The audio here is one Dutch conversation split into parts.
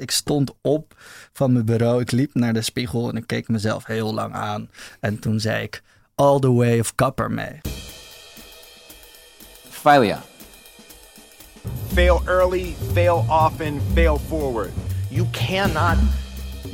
Ik stond op van mijn bureau, ik liep naar de spiegel en ik keek mezelf heel lang aan. En toen zei ik, all the way of Kapper mee. Failure. Fail early, fail often, fail forward. You cannot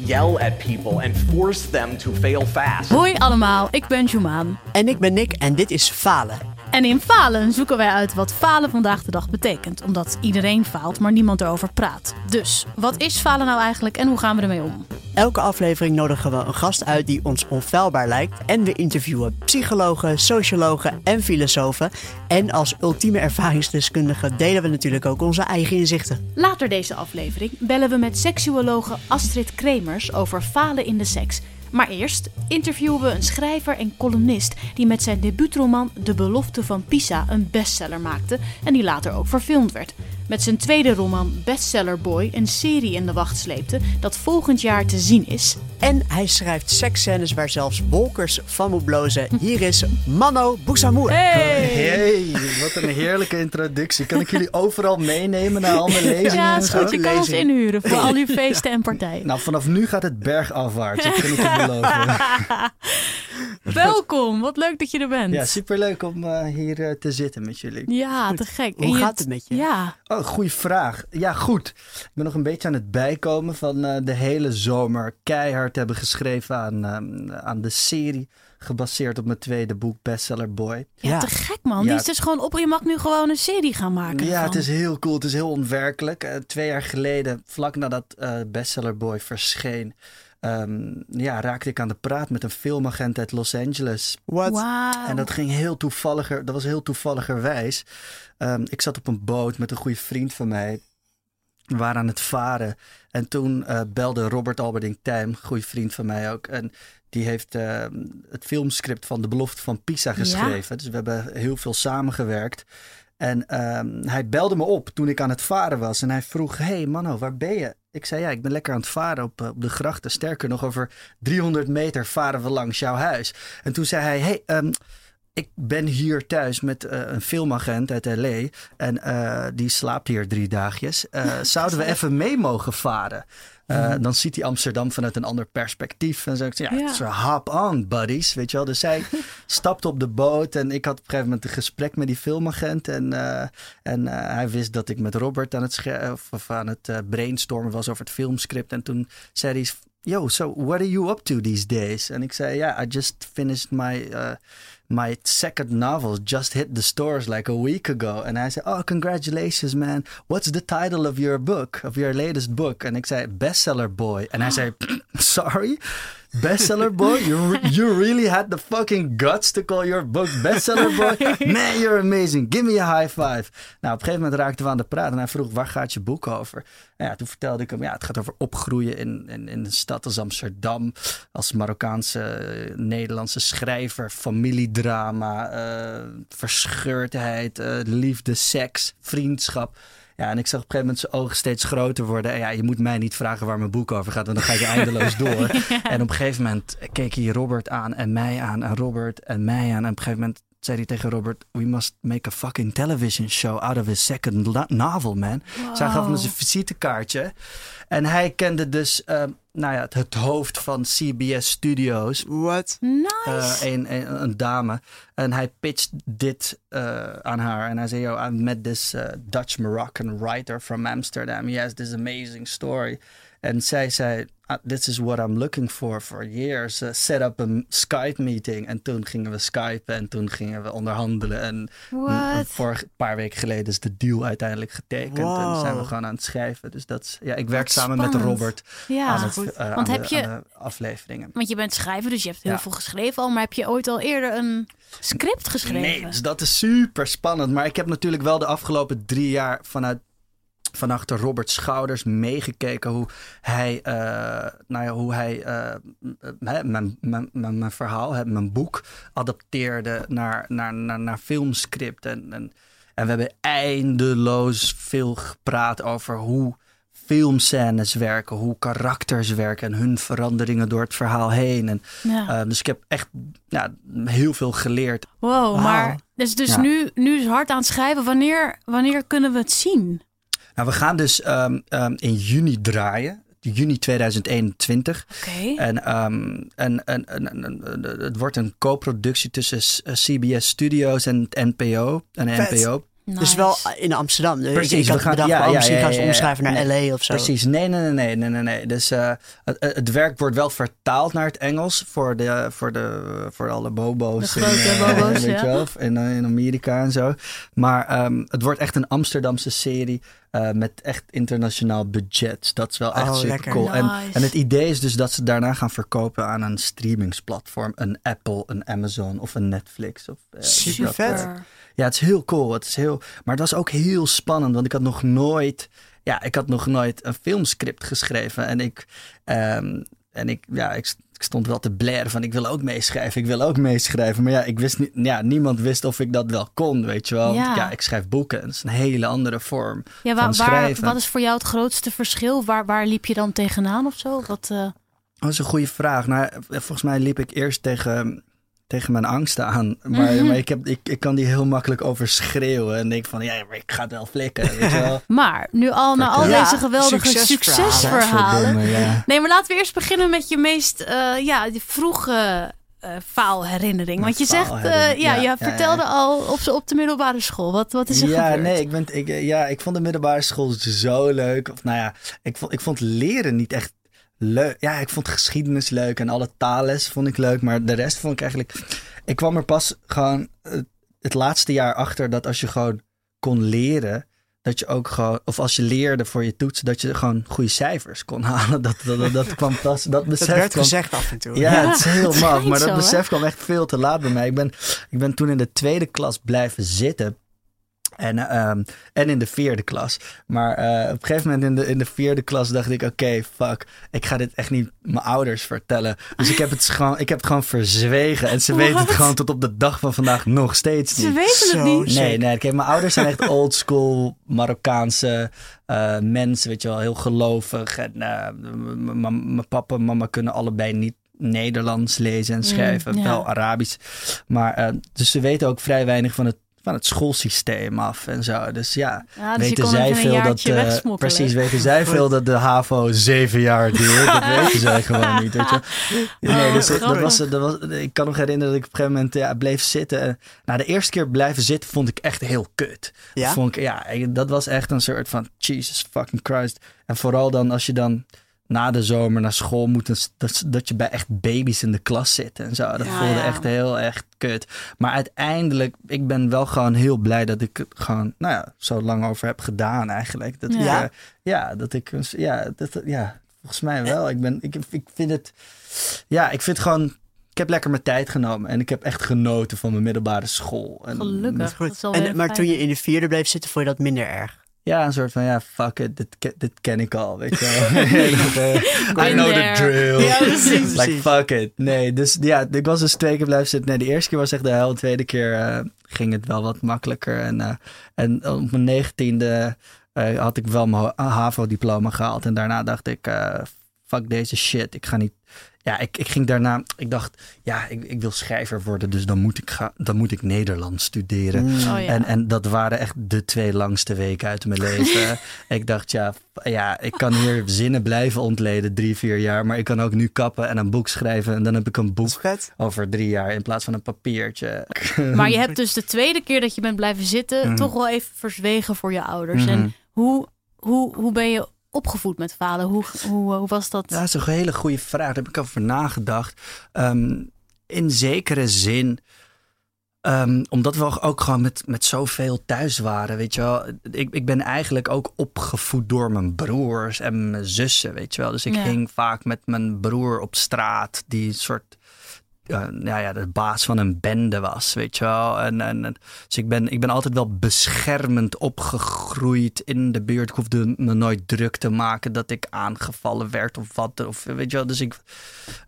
yell at people and force them to fail fast. Hoi allemaal, ik ben Jumaan. En ik ben Nick en dit is Falen. En in Falen zoeken wij uit wat falen vandaag de dag betekent. Omdat iedereen faalt, maar niemand erover praat. Dus, wat is falen nou eigenlijk en hoe gaan we ermee om? Elke aflevering nodigen we een gast uit die ons onfeilbaar lijkt. En we interviewen psychologen, sociologen en filosofen. En als ultieme ervaringsdeskundige delen we natuurlijk ook onze eigen inzichten. Later deze aflevering bellen we met seksuologe Astrid Kremers over falen in de seks. Maar eerst interviewen we een schrijver en columnist die met zijn debuutroman De Belofte van Pisa een bestseller maakte en die later ook verfilmd werd. Met zijn tweede roman Bestseller Boy een serie in de wacht sleepte dat volgend jaar te zien is. En hij schrijft seksscènes waar zelfs Wolkers van moet blozen. Hier is Mano Boussamour. Hey, wat een heerlijke introductie. Kan ik jullie overal meenemen naar al mijn lezingen Ja, en is goed. Je kan ons inhuren voor al uw feesten en partijen. Nou, vanaf nu gaat het bergafwaarts, dat kan ik je beloven. Welkom, wat leuk dat je er bent. Ja, superleuk om eh, hier eh, te zitten met jullie. Ja, te gek. Hoe En gaat het met je? Ja, Oh, goede vraag. Ja, goed. Ik ben nog een beetje aan het bijkomen van eh, de hele zomer keihard hebben geschreven aan, aan de serie. Gebaseerd op mijn tweede boek, Bestseller Boy. ja, Ja. te gek man. Ja. Die is dus gewoon op. Je mag nu gewoon een serie gaan maken. Ja, het is heel cool. Het is heel onwerkelijk. Eh, twee jaar geleden, vlak nadat eh Bestseller Boy verscheen, ehm, ja, raakte ik aan de praat met een filmagent uit Los Angeles. Wat? En dat ging heel toevalliger, dat was heel toevalligerwijs. Ehm, ik zat op een boot met een goede vriend van mij. We waren aan het varen. En toen eh, belde Robert Alberding Tijm, een goede vriend van mij ook. En die heeft eh, het filmscript van De Belofte van Pisa geschreven. Dus we hebben heel veel samengewerkt. En ehm, hij belde me op toen ik aan het varen was. En hij vroeg, hey Mano, waar ben je? Ik zei, ja, ik ben lekker aan het varen op, eh, op de grachten. Sterker nog, over 300 meter varen we langs jouw huis. En toen zei hij, hey, ehm, ik ben hier thuis met eh, een filmagent uit L.A. En eh, die slaapt hier drie dagjes. Zouden we even mee mogen varen? Eh, Dan ziet hij Amsterdam vanuit een ander perspectief. En zei, ja, Ja. is hop on, buddies. Weet je wel? Dus zij stapte op de boot. En ik had op een gegeven moment een gesprek met die filmagent. En, eh, en eh, hij wist dat ik met Robert aan het, of, of aan het brainstormen was over het filmscript. En toen zei hij... Yo, so what are you up to these days? En ik zei, ja, I just finished my, my second novel. Just hit the stores like a week ago. And I said, oh, congratulations man. What's the title of your book? Of your latest book? And ik zei, Bestseller Boy. And hij said, sorry? Bestseller Boy? You, re- you really had the fucking guts to call your book Bestseller Boy? Man, you're amazing. Give me a high five. Nou, op een gegeven moment raakten we aan de praat. En hij vroeg, waar gaat je boek over? En ja, toen vertelde ik hem, ja, het gaat over opgroeien in, in, in een stad als Amsterdam. Als Marokkaanse, eh, Nederlandse schrijver. Familiedrama, eh, verscheurdheid, eh, liefde, seks, vriendschap. Ja, en ik zag op een gegeven moment zijn ogen steeds groter worden. En ja, je moet mij niet vragen waar mijn boek over gaat, want dan ga ik eindeloos door. En op een gegeven moment keek hij Robert aan en mij aan en Robert en mij aan. En op een gegeven moment zei hij tegen Robert, we must make a fucking television show out of his second novel, man. Zij gaf me zijn visitekaartje. En hij kende dus, eh, nou ja, het, hoofd van CBS Studios. Wat? Nice. Eh, een, een, een dame. En hij pitcht dit eh, aan haar. En hij zei, yo, I met this uh, Dutch Moroccan writer from Amsterdam. He has this amazing story. En zij zei, "Ah, this is what I'm looking for for years. Uh, set up a Skype meeting. En toen gingen we skypen en toen gingen we onderhandelen. En vorig paar weken geleden is de deal uiteindelijk getekend. En zijn we gewoon aan het schrijven. Dus dat is, ja, ik werk samen met. Robert Ja. aan, het, eh, Want aan heb de- je- aan de afleveringen. Want je bent schrijver, dus je hebt heel Ja. veel geschreven al. Maar heb je ooit al eerder een script geschreven? Nee, dus dat is super spannend. Maar ik heb natuurlijk wel de afgelopen drie jaar vanuit van achter Robert's schouders meegekeken hoe hij, eh, nou ja, hoe hij eh, mijn, mijn, mijn, mijn verhaal, mijn boek adapteerde naar, naar, naar, naar filmscript. En, en, en we hebben eindeloos veel gepraat over hoe filmscènes werken, hoe karakters werken en hun veranderingen door het verhaal heen. En, Ja. eh, dus ik heb echt ja, heel veel geleerd. Wow, maar dus, dus Ja. nu, nu is hard aan het schrijven. Wanneer, wanneer kunnen we het zien? Nou, we gaan dus ehm, ehm, in juni draaien. Juni 2021. Oké. En, ehm, en, en, en- het wordt een co-productie tussen CBS Studios en het NPO. En Vet. Dus wel in Amsterdam. Ik- Precies, ik had we gaan- bedacht, ja, ja, misschien ja, gaan ze omschrijven naar Nee, LA of zo. Precies, nee, nee, nee, nee, nee, nee. Dus eh, het, het werk wordt wel vertaald naar het Engels voor, de, voor, de, voor alle bobo's. De grote in, eh, bobo's, ja. je wel, in, eh, in Amerika en zo. Maar ehm, het wordt echt een Amsterdamse serie eh, met echt internationaal budget. Dat is wel echt Oh, super lekker. cool. En, Nice. en het idee is dus dat ze daarna gaan verkopen aan een streamingsplatform. Een Apple, een Amazon of een Netflix. Of, eh, dus Super vet. Eh, ja, het is heel cool. Het is heel, maar het was ook heel spannend, want ik had nog nooit, ja, ik had nog nooit een filmscript geschreven. En ik, ehm, en ik, ja, ik, ik stond wel te blaren van ik wil ook meeschrijven, ik wil ook meeschrijven. Maar ja, ik wist niet, ja, niemand wist of ik dat wel kon, weet je wel. Want Ja. Ja, ik schrijf boeken. Dat is een hele andere vorm Ja, van waar, waar, schrijven. wat is voor jou het grootste verschil? Waar, waar liep je dan tegenaan of zo? Wat, eh, Dat is een goede vraag. Nou, volgens mij liep ik eerst tegen, tegen mijn angsten aan. Maar, Mhm. maar ik, heb, ik, ik kan die heel makkelijk overschreeuwen. En denk van, ja, maar ik ga het wel flikken, weet je wel. Maar nu al na al Vertel. deze geweldige succesverhalen. ja. Nee, maar laten we eerst beginnen met je meest eh, ja, die vroege eh faalherinnering. Want je zegt, eh, ja, ja, je ja, vertelde ja. al op, de- op de middelbare school. Wat, wat is er ja, gebeurd? nee, ik, ben, ik, eh, ja, ik vond de middelbare school zo leuk. Of nou ja, ik vond, ik vond leren niet echt leuk. Ja, ik vond geschiedenis leuk en alle taalles vond ik leuk. Maar de rest vond ik eigenlijk... Ik kwam er pas gewoon het laatste jaar achter dat als je gewoon kon leren... Dat je ook gewoon, of als je leerde voor je toetsen, dat je gewoon goede cijfers kon halen. Dat, dat, dat, dat kwam pas, dat dat besef werd kwam, gezegd af en toe. Ja, Ja, het is heel maf. Maar dat zo, hè? besef kwam echt veel te laat bij mij. Ik ben, ik ben toen in de tweede klas blijven zitten. En, ehm, en in de vierde klas. Maar eh, op een gegeven moment in de, in de vierde klas dacht ik: oké, fuck. Ik ga dit echt niet mijn ouders vertellen. Dus ik heb het gewoon, ik heb het gewoon verzwegen. En ze weten het gewoon tot op de dag van vandaag nog steeds Ze niet. weten het Zo niet. sick. Nee, nee. Kijk, mijn ouders zijn echt old school Marokkaanse eh, mensen, weet je wel, heel gelovig. En eh, mijn papa en mama kunnen allebei niet Nederlands lezen en schrijven, Mm, ja. wel Arabisch. Maar eh, dus ze weten ook vrij weinig van het, van het schoolsysteem af en zo. Dus ja, Ja, dus weten zij veel dat eh, precies weten zij veel dat de HAVO zeven jaar duurt. Dat weten zij gewoon niet. Weet je. Nee, dus het- dat was, dat was, ik kan nog herinneren dat ik op een gegeven moment ja, bleef zitten. En, Nou, de eerste keer blijven zitten vond ik echt heel kut. Ja? Vond ik, ja, dat was echt een soort van Jesus fucking Christ. En vooral dan als je dan na de zomer naar school moet, dan- dat, dat je bij echt baby's in de klas zit en zo. Dat Ja, voelde ja. echt heel echt kut. Maar uiteindelijk, ik ben wel gewoon heel blij dat ik het gewoon, nou ja, zo lang over heb gedaan eigenlijk. Dat Ja. Ik, eh, ja, dat ik, ja, dat, ja, volgens mij wel. Ik ben, ik, ik vind het, ja, ik vind gewoon, ik heb lekker mijn tijd genomen en ik heb echt genoten van mijn middelbare school. En, Gelukkig. En, maar fijn. toen je in de vierde bleef zitten, vond je dat minder erg? Ja, een soort van, ja, fuck it, dit, dit ken ik al, weet je wel. I know the drill. Ja, precies, Like, fuck it. Nee, dus ja, ik was dus twee keer blijven zitten. Nee, de eerste keer was echt de hel. De tweede keer eh, ging het wel wat makkelijker. En, eh, en op mijn negentiende eh, had ik wel mijn HAVO-diploma gehaald. En daarna dacht ik, fuck deze shit. Ik ga niet... Ja, ik, ik ging daarna... Ik dacht, ja, ik, ik wil schrijver worden. Dus dan moet ik, ga, dan moet ik Nederlands studeren. Oh, ja. En, en dat waren echt de twee langste weken uit mijn leven. ik dacht, ja, ja, ik kan hier zinnen blijven ontleden drie, vier jaar. Maar ik kan ook nu kappen en een boek schrijven. En dan heb ik een boek over drie jaar in plaats van een papiertje. Maar je hebt dus de tweede keer dat je bent blijven zitten, Mhm. toch wel even verzwegen voor je ouders. Mhm. En hoe, hoe, hoe ben je opgevoed met falen? Hoe, hoe, hoe was dat? Ja, dat is een hele goede vraag. Daar heb ik over nagedacht. Ehm, in zekere zin, ehm, omdat we ook gewoon met, met zoveel thuis waren, weet je wel. Ik, ik ben eigenlijk ook opgevoed door mijn broers en mijn zussen, weet je wel. Dus ik Ja. ging vaak met mijn broer op straat, die soort... eh, nou ja, de baas van een bende was, weet je wel. En, en, en- dus ik ben, ik ben altijd wel beschermend opgegroeid in de buurt. Ik hoefde me nooit druk te maken dat ik aangevallen werd of wat. Of, weet je wel. Dus ik,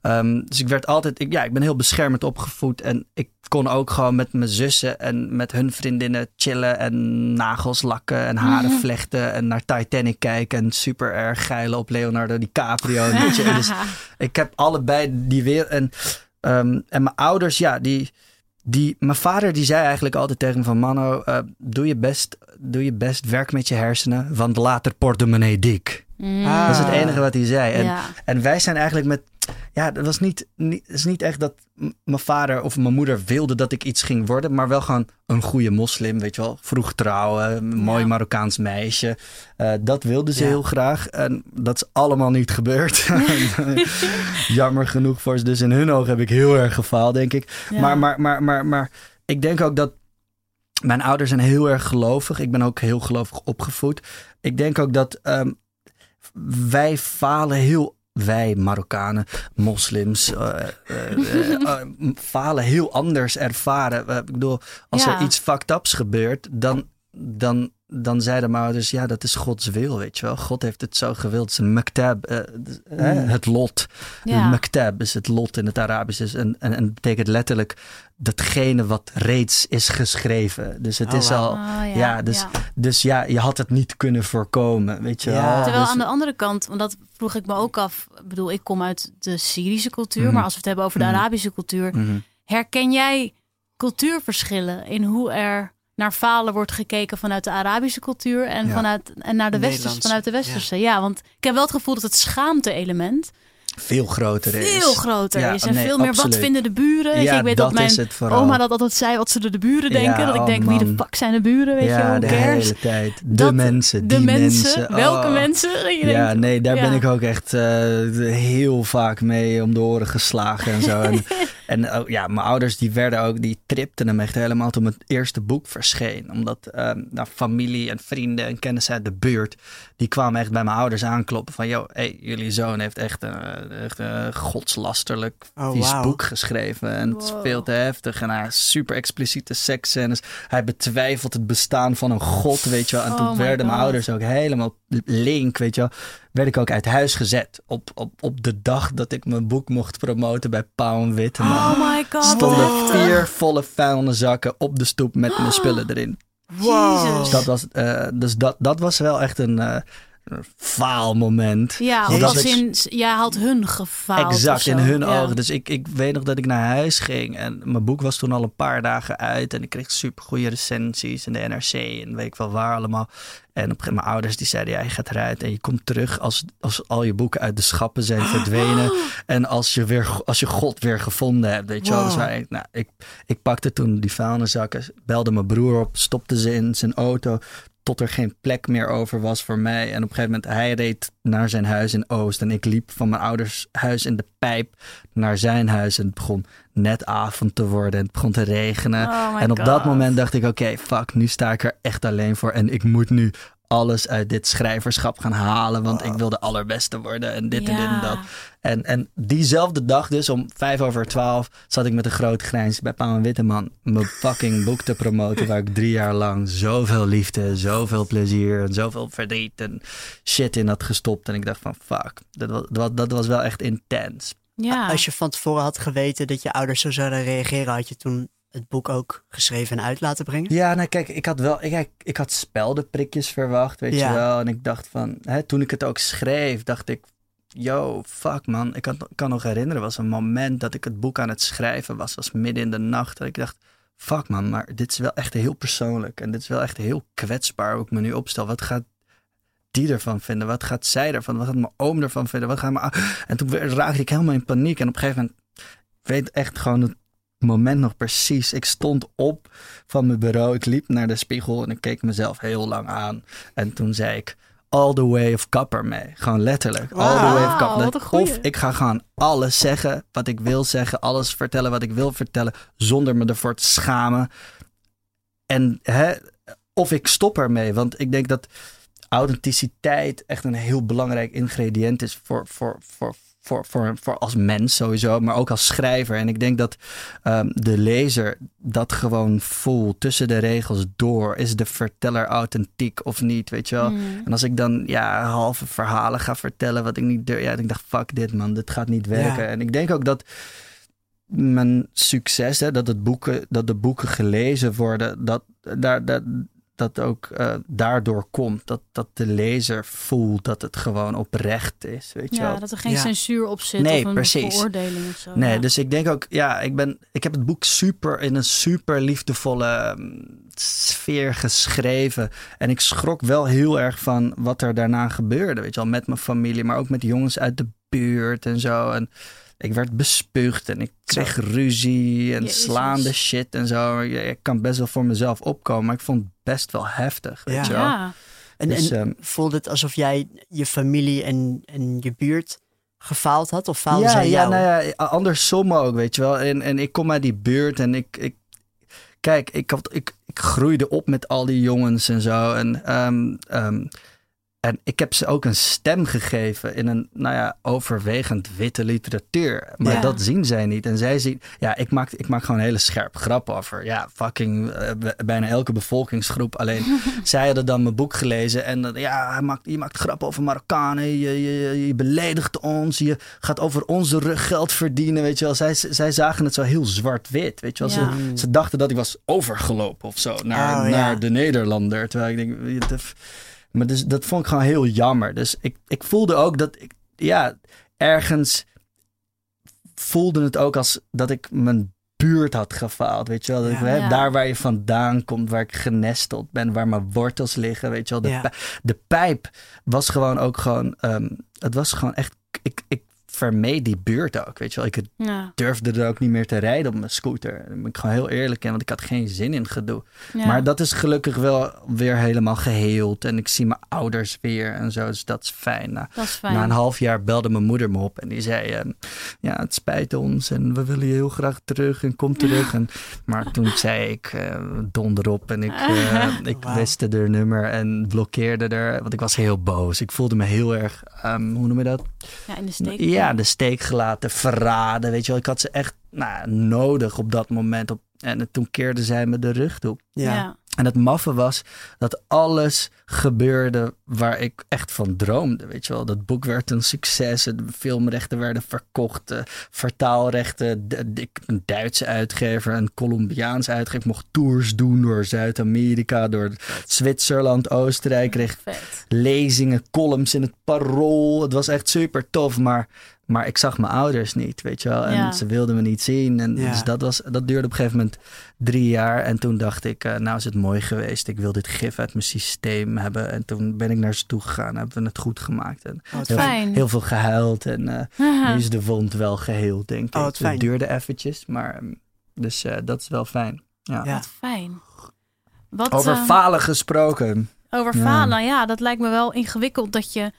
ehm, dus ik werd altijd, ik, ja, ik ben heel beschermend opgevoed. En ik kon ook gewoon met mijn zussen en met hun vriendinnen chillen en nagels lakken en haren vlechten en naar Titanic kijken en super erg geilen op Leonardo DiCaprio. Weet je. Dus ik heb allebei die weer. En, ehm, en mijn ouders, ja, die, die, mijn vader die zei eigenlijk altijd tegen me van... Mano, eh, doe, je best, doe je best, werk met je hersenen, want later portemonnee dik. Ah. Dat is het enige wat hij zei. En, Ja. en wij zijn eigenlijk met... Ja, dat was niet, niet, het is niet echt dat mijn vader of mijn moeder wilde dat ik iets ging worden. Maar wel gewoon een goede moslim, weet je wel. Vroeg trouwen, mooi Ja. Marokkaans meisje. Eh, dat wilden ze Ja. heel graag. En dat is allemaal niet gebeurd. Jammer genoeg voor ze. Dus in hun ogen heb ik heel erg gefaald, denk ik. Ja. Maar, maar, maar, maar, maar ik denk ook dat mijn ouders zijn heel erg gelovig. Ik ben ook heel gelovig opgevoed. Ik denk ook dat ehm, wij falen heel. Wij Marokkanen, moslims, eh, eh, eh, falen heel anders ervaren. Ik bedoel, als Ja. er iets fucked ups gebeurt, dan, dan, dan zeiden mijn ouders, ja, dat is Gods wil, weet je wel. God heeft het zo gewild. Het is een maktab, hè, het lot. Ja. Maktab is het lot in het Arabisch. Is en, en, en betekent letterlijk datgene wat reeds is geschreven. Dus het Oh, is al. Ah, ja, dus, ja. dus ja, je had het niet kunnen voorkomen, weet je Ja. wel. Terwijl Dus- aan de andere kant, want dat vroeg ik me ook af. Ik bedoel, ik kom uit de Syrische cultuur, Mhm. maar als we het hebben over de Mhm. Arabische cultuur, Mhm. herken jij cultuurverschillen in hoe er naar falen wordt gekeken vanuit de Arabische cultuur en, Ja. vanuit, en naar de westerse, vanuit de westerse? Ja. want ik heb wel het gevoel dat het schaamte-element veel groter is. veel groter Ja, is. En nee, veel meer, absoluut. wat vinden de buren? Weet je, ik weet dat dat mijn oma dat altijd zei, wat zullen de buren denken? Ja, dat ik oh, denk, wie de fuck zijn de buren? Weet je, ja, who de hele tijd. De Dat- mensen, de die mensen, welke oh. mensen? Je Ja, denkt, nee, daar ben ik ook echt eh, heel vaak mee om de oren geslagen en zo. En, en ook, ja, mijn ouders die werden ook, die tripten hem echt helemaal toen het eerste boek verscheen. Omdat eh, nou, familie en vrienden en kennissen uit de buurt, die kwamen echt bij mijn ouders aankloppen van, joh, hey, jullie zoon heeft echt een, echt een godslasterlijk Oh, vies boek geschreven. En het is Wow. veel te heftig. En hij super expliciete seksscènes. Hij betwijfelt het bestaan van een god, weet je wel. En Oh toen werden mijn ouders ook helemaal link, weet je wel. Werd ik ook uit huis gezet. Op, op, op de dag dat ik mijn boek mocht promoten bij Pauw en Witteman. Oh my god, stonden vier volle vuilniszakken op de stoep met mijn spullen erin. Wow. Dus dat was, eh, dus dat, dat was wel echt een, eh een faal moment. Ja, als ik- in, jij had hun gefaald. Exact, in hun Ja. ogen. Dus ik, ik weet nog dat ik naar huis ging en mijn boek was toen al een paar dagen uit en ik kreeg super goede recensies in de NRC en weet ik wel waar allemaal. En op een gegeven moment mijn ouders die zeiden, ja, je gaat eruit en je komt terug als, als al je boeken uit de schappen zijn verdwenen. En als je, weer, als je God weer gevonden hebt, weet je wel. Dus nou, ik, ik pakte toen die vuilniszakken, belde mijn broer op, stopte ze in zijn auto tot er geen plek meer over was voor mij. En op een gegeven moment, hij reed naar zijn huis in Oost. En ik liep van mijn ouders huis in de pijp naar zijn huis. En het begon net avond te worden. En het begon te regenen. Oh en op God. dat moment dacht ik, oké, fuck, nu sta ik er echt alleen voor. En ik moet nu alles uit dit schrijverschap gaan halen. Want ik wil de allerbeste worden. En dit en dit en dat. En, en diezelfde dag dus, om vijf over twaalf, zat ik met een groot grijns bij Paul en Witteman mijn fucking boek te promoten. Waar ik drie jaar lang zoveel liefde, zoveel plezier en zoveel verdriet en shit in had gestopt. En ik dacht van fuck, dat was, dat, dat was wel echt intens. Ja. Als je van tevoren had geweten dat je ouders zo zouden reageren, had je toen het boek ook geschreven en uit laten brengen? Ja, nou kijk, ik had wel, ik, ik had speldenprikjes verwacht, weet Ja. je wel. En ik dacht van, hè, toen ik het ook schreef, dacht ik, yo, fuck man. Ik kan, kan nog herinneren, was een moment dat ik het boek aan het schrijven was, was midden in de nacht. Dat ik dacht, fuck man, maar dit is wel echt heel persoonlijk. En dit is wel echt heel kwetsbaar hoe ik me nu opstel. Wat gaat die ervan vinden? Wat gaat zij ervan? Wat gaat mijn oom ervan vinden? Wat gaat mijn... En toen raakte ik helemaal in paniek. En op een gegeven moment, weet echt gewoon het moment nog precies. Ik stond op van mijn bureau. Ik liep naar de spiegel en ik keek mezelf heel lang aan. En toen zei ik, all the way of kapper mee. Gewoon letterlijk, all the way of kapper. Of ik ga gewoon alles zeggen wat ik wil zeggen. Alles vertellen wat ik wil vertellen. Zonder me ervoor te schamen. En hè, of ik stop ermee. Want ik denk dat authenticiteit echt een heel belangrijk ingrediënt is voor, voor, voor, voor, voor, voor als mens sowieso, maar ook als schrijver. En ik denk dat ehm, de lezer dat gewoon voelt tussen de regels door. Is de verteller authentiek of niet, weet je wel? Mm. En als ik dan ja, halve verhalen ga vertellen wat ik niet durf, ja, ik dacht fuck dit man, dit gaat niet werken. Ja. En ik denk ook dat mijn succes, hè, dat, het boeken, dat de boeken gelezen worden, dat, daar, daar, dat ook eh, daardoor komt. Dat, dat de lezer voelt dat het gewoon oprecht is. Weet je Ja, wel? dat er geen Ja. censuur op zit Nee, of een precies. veroordeling of zo. Nee, ja. dus ik denk ook, ja, ik, ben, ik heb het boek super in een super liefdevolle mm, sfeer geschreven. En ik schrok wel heel erg van wat er daarna gebeurde. Weet je wel, met mijn familie, maar ook met jongens uit de buurt en zo. En ik werd bespuugd en ik kreeg ruzie en Jezus. slaande shit en zo. Ik, ik kan best wel voor mezelf opkomen, maar ik vond best wel heftig. Weet Ja. je wel. Ja, En, Dus, en ehm, voelde het alsof jij je familie en, en je buurt gefaald had? Of faalden ja, zij ja, jou? nou ja, andersom ook, weet je wel. En, en ik kom uit die buurt en ik, ik kijk, ik, had, ik, ik groeide op met al die jongens en zo. En, ehm, ehm, en ik heb ze ook een stem gegeven in een, nou ja, overwegend witte literatuur. Maar Ja. dat zien zij niet. En zij zien, ja, ik maak, ik maak gewoon hele scherp grap over. Ja, fucking eh, bijna elke bevolkingsgroep. Alleen zij hadden dan mijn boek gelezen. En dan, ja, hij maakt, je maakt grappen over Marokkanen. Je, je, je, beledigt ons. Je gaat over onze rug geld verdienen. Weet je wel. Zij, zij zagen het zo heel zwart-wit. Weet je wel. Ja. Ze, ze dachten dat ik was overgelopen of zo. Naar, Oh, ja. naar de Nederlander. Terwijl ik denk. Maar dus, dat vond ik gewoon heel jammer. Dus ik, ik voelde ook dat ik. Ja, ergens voelde het ook als dat ik mijn buurt had gefaald. Weet je wel, dat ik, Ja. hè, Ja. daar waar je vandaan komt, waar ik genesteld ben, waar mijn wortels liggen. Weet je wel, de, Ja. pij- de pijp was gewoon ook gewoon. ehm, het was gewoon echt. Ik, ik vermeed die buurt ook. Weet je wel, ik ja, durfde er ook niet meer te rijden op mijn scooter. Daar ben ik gewoon heel eerlijk in, want ik had geen zin in gedoe. ja. Maar dat is gelukkig wel weer helemaal geheeld. En ik zie mijn ouders weer en zo. Dus dat is fijn. Nou, dat is fijn. na een half jaar belde mijn moeder me op en die zei: ehm, Ja, het spijt ons en we willen je heel graag terug en kom terug. En, maar toen zei ik: eh, Donder op. En ik, eh, ik wiste er nummer en blokkeerde er. Want ik was heel boos. Ik voelde me heel erg, ehm, hoe noem je dat? Ja, in de steek. Ja, de steek gelaten, verraden. Weet je wel, ik had ze echt nou, nodig op dat moment. Op, en toen keerde zij me de rug toe. Ja. ja. En het maffe was dat alles gebeurde waar ik echt van droomde. Weet je wel, dat boek werd een succes. De filmrechten werden verkocht. vertaalrechten. de- een Duitse uitgever, een Colombiaans uitgever. mocht tours doen door Zuid-Amerika, door Zwitserland, Oostenrijk. Kreeg Vet. lezingen, columns in het parool. Het was echt super tof, maar, maar ik zag mijn ouders niet, weet je wel. En Ja. ze wilden me niet zien. En Ja. dus dat, was, dat duurde op een gegeven moment drie jaar. En toen dacht ik, eh, nou is het mooi geweest. Ik wil dit gif uit mijn systeem hebben. En toen ben ik naar ze toe gegaan. Hebben we het goed gemaakt. En Oh, heel, fijn. heel veel gehuild. En eh, nu is de wond wel geheeld, denk ik. Oh, fijn. Het duurde eventjes, maar ehm, dus eh, dat is wel fijn. Ja. Ja. Wat fijn. Wat, Over falen gesproken. Over Ja. falen, ja, dat lijkt me wel ingewikkeld dat je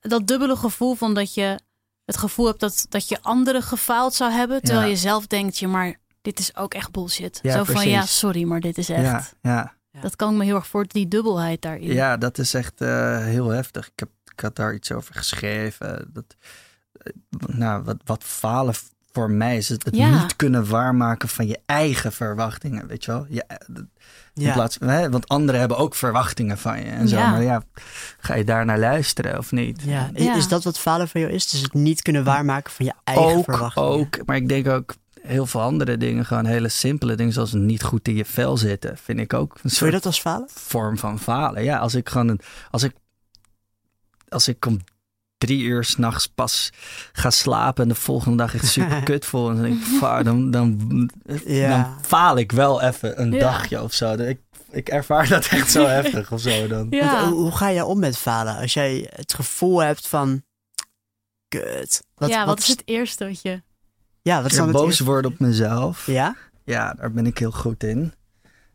dat dubbele gevoel van dat je het gevoel hebt dat, dat je anderen gefaald zou hebben, terwijl Ja. je zelf denkt, je maar dit is ook echt bullshit. Ja, Zo van precies. ja, sorry, maar dit is echt. Ja, ja. Dat kan ik me heel erg voor die dubbelheid daarin. Ja, dat is echt eh, heel heftig. Ik, heb, ik had daar iets over geschreven. Dat, eh, nou, wat, wat falen voor mij is het, het Ja. niet kunnen waarmaken van je eigen verwachtingen. Weet je wel? Ja, in Ja. plaats, hè, want anderen hebben ook verwachtingen van je. En zo. Ja. Maar ja, ga je daar naar luisteren of niet? Ja. Ja. Is dat wat falen voor jou is? Dus het niet kunnen waarmaken van je eigen ook, verwachtingen? ook. Maar ik denk ook heel veel andere dingen. Gewoon hele simpele dingen zoals niet goed in je vel zitten. Vind ik ook een Zou soort je dat als falen? vorm van falen. Ja, als ik gewoon een, als ik, als ik om drie uur s'nachts pas ga slapen en de volgende dag echt super kut voel, en dan, denk ik, fuck, dan, dan, Ja. dan faal ik wel even een Ja. dagje of zo. Ik, ik ervaar dat echt zo heftig of zo dan. Ja. Want, hoe, hoe ga je om met falen? Als jij het gevoel hebt van... Kut. ja, wat is het eerste wat je... Ja, wat dan boos eerste? worden op mezelf. Ja? Ja, daar ben ik heel goed in.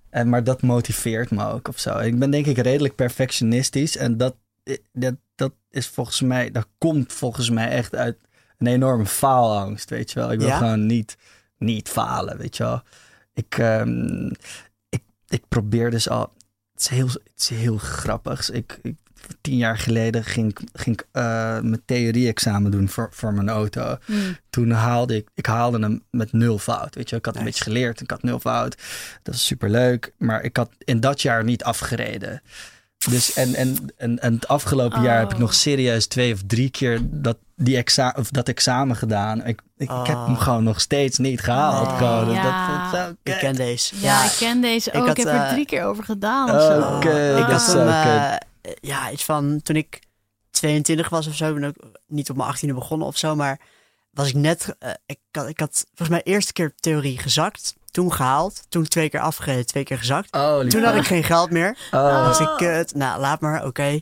En, maar dat motiveert me ook of zo. Ik ben denk ik redelijk perfectionistisch. En dat, dat, dat is volgens mij, dat komt volgens mij echt uit een enorme faalangst, weet je wel. Ik wil Ja? gewoon niet, niet falen, weet je wel. Ik, ehm, ik, ik probeer dus al, het is heel, het is heel grappig. Ik, ik, tien jaar geleden ging, ging ik eh, mijn theorie-examen doen voor, voor mijn auto Hmm. toen haalde ik, ik haalde hem met nul fout. Weet je, ik had een beetje geleerd, ik had nul fout. Dat is superleuk, maar ik had in dat jaar niet afgereden. Dus en, en, en, en het afgelopen jaar heb ik Oh. nog serieus twee of drie keer dat, die exa of dat examen gedaan. Ik, ik, ik heb Oh. hem gewoon nog steeds niet gehaald. Oh. Code. Ja. Dat, Ik ken deze. Ja, ik ken deze ook. Ik, had, heb er eh, drie keer over gedaan. of Oh, zo. Oké, ik dat had is hem, zo eh, ja, iets van toen ik 22 was of zo, ben ik niet op mijn 18e begonnen of zo, maar was ik net, eh, ik, had, ik had volgens mij eerste keer theorie gezakt, toen gehaald, toen twee keer afgereden, twee keer gezakt. Oh. Toen had ik geen geld meer. Oh. Was ik, kut, nou laat maar, oké.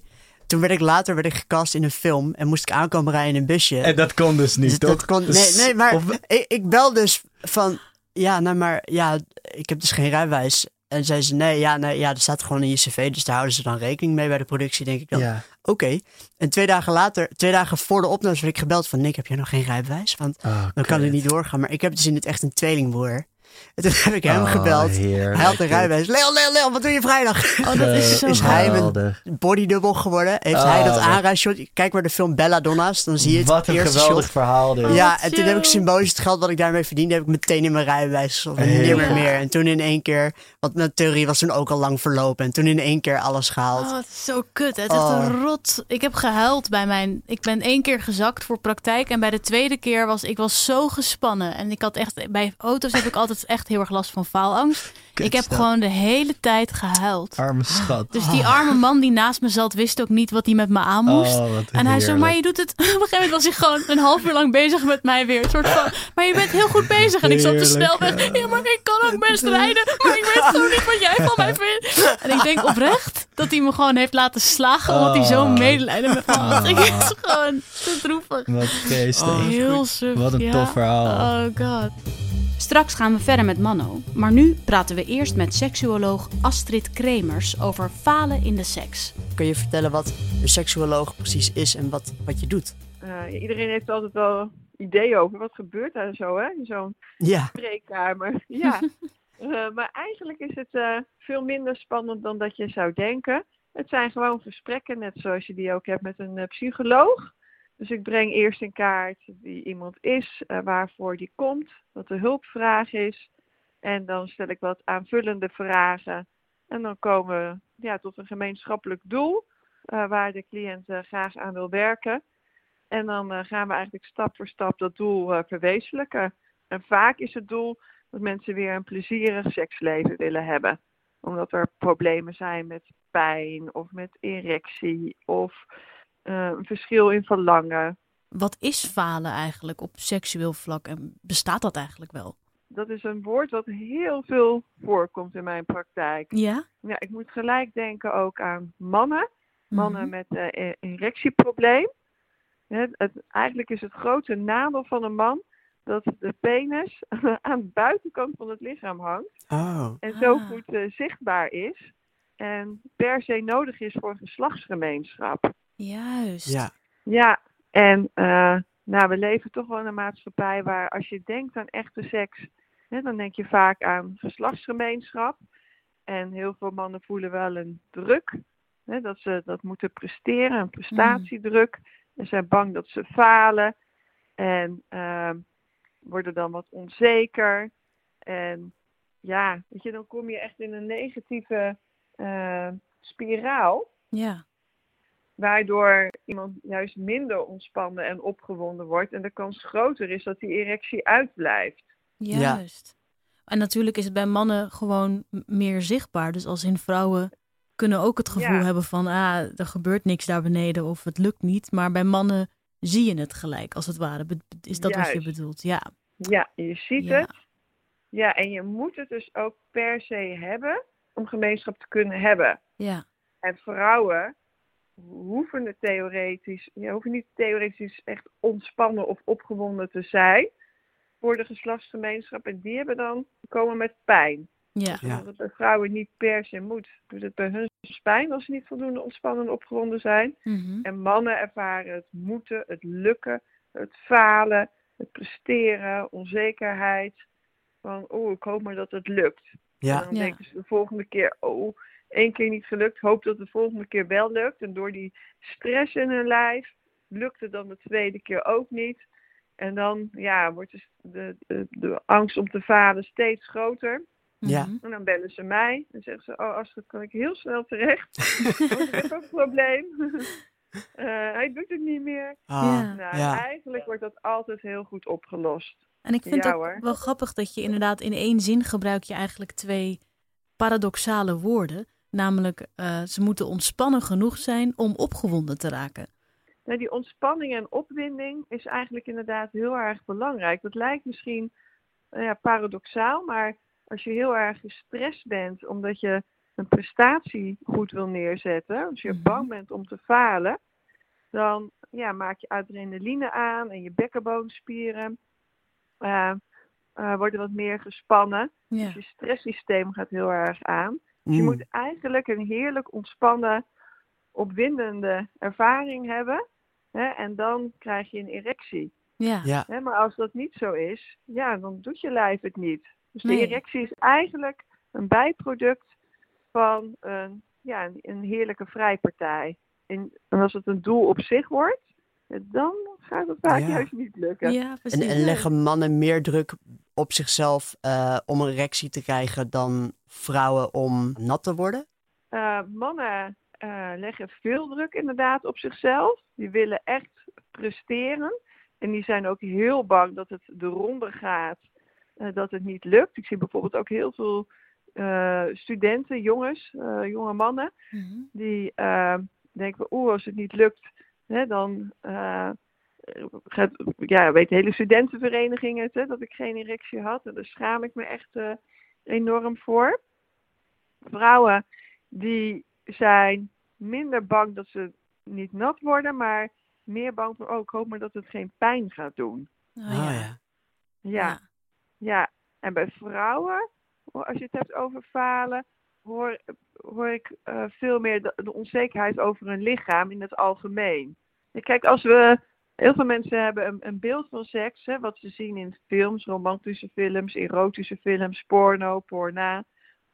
Toen werd ik later werd ik gecast in een film en moest ik aankomen rijden in een busje. En dat kon dus niet, Dus toch? dat kon, nee, Dus- nee, maar of- ik, ik bel dus van, ja, nou maar, ja, ik heb dus geen rijbewijs. En zei ze, nee, ja, nee, ja, er staat gewoon in je cv, dus daar houden ze dan rekening mee bij de productie, denk ik dan. ja. Oké. En twee dagen later, twee dagen voor de opnames werd ik gebeld van, Nick, heb jij nog geen rijbewijs? Want Oh, dan kan het niet doorgaan. Maar ik heb dus in het echt een tweelingbroer. En toen heb ik hem Oh, gebeld. heerlijk, Hij had een rijbewijs. Leon, Leon, Leon, wat doe je vrijdag? Oh, dat is zo Is hij mijn Geweldig. bodydubbel geworden? Heeft Oh, hij dat wat- aanrijshot? Kijk maar de film Belladonna's, dan zie je het Wat een geweldig shot. verhaal dit. Ja, en toen heb ik symbolisch het geld wat ik daarmee verdiende, heb ik meteen in mijn rijbewijs. Of Heel nimmer meer. En toen in één keer, want mijn theorie was toen ook al lang verlopen. En toen in één keer alles gehaald. Oh, het is zo kut. hè. Het is echt Oh. een rot. Ik heb gehuild bij mijn. Ik ben één keer gezakt voor praktijk. En bij de tweede keer was ik was zo gespannen. En ik had echt. Bij auto's heb ik altijd echt heel erg last van faalangst. Kut ik heb dat. gewoon de hele tijd gehuild. Arme schat. Dus die arme man die naast me zat, wist ook niet wat hij met me aan moest. Oh, wat en hij zo, heerlijk. maar je doet het. Op een gegeven moment was hij gewoon een half uur lang bezig met mij weer. Een soort van, maar je bent heel goed bezig. En ik zat te Heerlijk, snelweg. Ja, maar ik kan ook best rijden. Maar ik weet gewoon niet wat jij van mij vindt. En ik denk oprecht dat hij me gewoon heeft laten slagen. Omdat hij zo'n Oh. medelijden met me had. Ik is gewoon te droevig. Wat geestig. Oh. Heel suf. Wat een ja. tof verhaal. Oh god. Straks gaan we verder met Manno. Maar nu praten we eerst met seksuoloog Astrid Kremers over falen in de seks. Kun je vertellen wat een seksuoloog precies is en wat, wat je doet? Eh, iedereen heeft altijd wel ideeën over wat gebeurt daar zo, hè? In zo'n Ja. spreekkamer. Ja. Eh, maar eigenlijk is het eh, veel minder spannend dan dat je zou denken. Het zijn gewoon gesprekken, net zoals je die ook hebt met een psycholoog. Dus ik breng eerst in kaart wie iemand is, eh, waarvoor die komt, wat de hulpvraag is. En dan stel ik wat aanvullende vragen. En dan komen we ja, tot een gemeenschappelijk doel eh, waar de cliënt eh, graag aan wil werken. En dan gaan we eigenlijk stap voor stap dat doel verwezenlijken. En vaak is het doel dat mensen weer een plezierig seksleven willen hebben. Omdat er problemen zijn met pijn of met erectie of eh, een verschil in verlangen. Wat is falen eigenlijk op seksueel vlak en bestaat dat eigenlijk wel? Dat is een woord dat heel veel voorkomt in mijn praktijk. Ja? Ja, ik moet gelijk denken ook aan mannen. Mannen Mhm. met eh, e- erectieprobleem. Het, eigenlijk is het grote nadeel van een man dat de penis aan de buitenkant van het lichaam hangt. Oh. En zo Ah. goed eh, zichtbaar is. En per se nodig is voor geslachtsgemeenschap. Juist. Ja. Ja, en eh, nou, we leven toch wel in een maatschappij waar als je denkt aan echte seks, hè, dan denk je vaak aan geslachtsgemeenschap. En heel veel mannen voelen wel een druk, hè, dat ze dat moeten presteren, een prestatiedruk. En zijn bang dat ze falen en ehm, worden dan wat onzeker. En ja, weet je, dan kom je echt in een negatieve eh, spiraal Ja. Waardoor iemand juist minder ontspannen en opgewonden wordt en de kans groter is dat die erectie uitblijft. Juist. En natuurlijk is het bij mannen gewoon meer zichtbaar. Dus als in vrouwen kunnen ook het gevoel Ja. hebben van, ah, er gebeurt niks daar beneden of het lukt niet. Maar bij mannen zie je het gelijk, als het ware. Is dat wat je bedoelt? Ja. Ja, je ziet Ja. het. Ja, en je moet het dus ook per se hebben om gemeenschap te kunnen hebben. Ja. En vrouwen hoeven het theoretisch, je hoeven niet theoretisch echt ontspannen of opgewonden te zijn voor de geslachtsgemeenschap. En die hebben dan komen met pijn. Ja. Ja. Dat het bij vrouwen niet per se moet. Doet het bij hun pijn als ze niet voldoende ontspannen en opgewonden zijn. Mhm. En mannen ervaren het moeten, het lukken, het falen, het presteren, onzekerheid. Van, oh, ik hoop maar dat het lukt. En Ja. dan Ja. denken ze de volgende keer, oh, één keer niet gelukt, hoop dat het de volgende keer wel lukt. En door die stress in hun lijf lukt het dan de tweede keer ook niet. En dan ja, wordt dus de, de, de angst om te falen steeds groter. Ja. Mhm. En dan bellen ze mij en zeggen ze, oh Astrid, kan ik heel snel terecht? Want ik heb ook een probleem. Eh, hij doet het niet meer. Ah, Ja. Nou, ja. eigenlijk wordt dat altijd heel goed opgelost. En ik vind het wel grappig dat je inderdaad in één zin gebruik je eigenlijk twee paradoxale woorden. Namelijk, eh, ze moeten ontspannen genoeg zijn om opgewonden te raken. Nou, die ontspanning en opwinding is eigenlijk inderdaad heel erg belangrijk. Dat lijkt misschien eh, ja, paradoxaal, maar als je heel erg gestrest bent omdat je een prestatie goed wil neerzetten, als je Mhm. bang bent om te falen, dan ja, maak je adrenaline aan en je bekkenboonspieren eh, eh, worden wat meer gespannen. Dus je stresssysteem gaat heel erg aan. Dus je Mm. moet eigenlijk een heerlijk ontspannen, opwindende ervaring hebben. Hè, en dan krijg je een erectie. Ja. Ja. Hè, maar als dat niet zo is, ja, dan doet je lijf het niet. Dus Nee. de erectie is eigenlijk een bijproduct van een, ja, een, een heerlijke vrijpartij. En, en als het een doel op zich wordt, dan gaat het vaak Ja. juist niet lukken. Ja, En, leggen mannen meer druk op zichzelf eh, om een erectie te krijgen dan vrouwen om nat te worden? Eh, mannen eh, leggen veel druk inderdaad op zichzelf. Die willen echt presteren. En die zijn ook heel bang dat het eronder gaat, eh, dat het niet lukt. Ik zie bijvoorbeeld ook heel veel eh, studenten, jongens, eh, jonge mannen, Mhm. die denken, oeh, als het niet lukt, hè, dan eh, gaat, ja, weet de hele studentenvereniging het, hè, dat ik geen erectie had. En daar schaam ik me echt eh, enorm voor. Vrouwen die zijn minder bang dat ze niet nat worden, maar meer bang voor, oh, ik hoop maar dat het geen pijn gaat doen. Oh, Ah, ja. ja. Ja, ja. En bij vrouwen, als je het hebt over falen, hoor, hoor ik eh, veel meer de, de onzekerheid over hun lichaam in het algemeen. Kijk, als we. Heel veel mensen hebben een, een beeld van seks, hè, wat ze zien in films, romantische films, erotische films, porno, porna.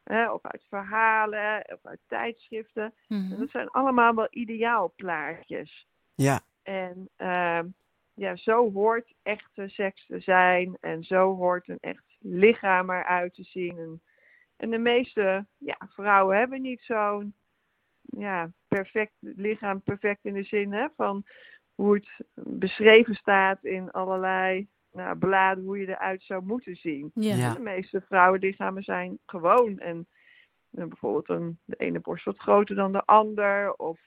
Hè, of uit verhalen, of uit tijdschriften. Mhm. En dat zijn allemaal wel ideaalplaatjes. Ja. En ehm, ja, zo hoort echte seks te zijn. En zo hoort een echt lichaam eruit te zien. En, en de meeste ja, vrouwen hebben niet zo'n ja, perfect lichaam. Perfect in de zin hè, van hoe het beschreven staat in allerlei nou, bladen. Hoe je eruit zou moeten zien. Ja. De meeste vrouwenlichamen zijn gewoon. En eh, bijvoorbeeld een, de ene borst wat groter dan de ander. Of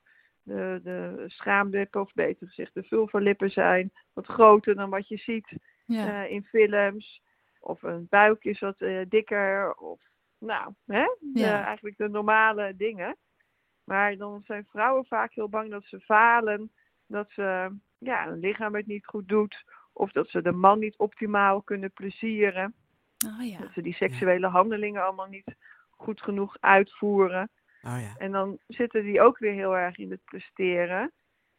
de, de schaamlippen, of beter gezegd de vulvalippen zijn wat groter dan wat je ziet Ja. eh, in films. Of een buik is wat eh, dikker. Of nou, hè? De- Ja. eigenlijk de normale dingen. Maar dan zijn vrouwen vaak heel bang dat ze falen. Dat ze ja, hun lichaam het niet goed doet. Of dat ze de man niet optimaal kunnen plezieren. Oh, ja. Dat ze die seksuele handelingen allemaal niet goed genoeg uitvoeren. Oh, ja. En dan zitten die ook weer heel erg in het presteren.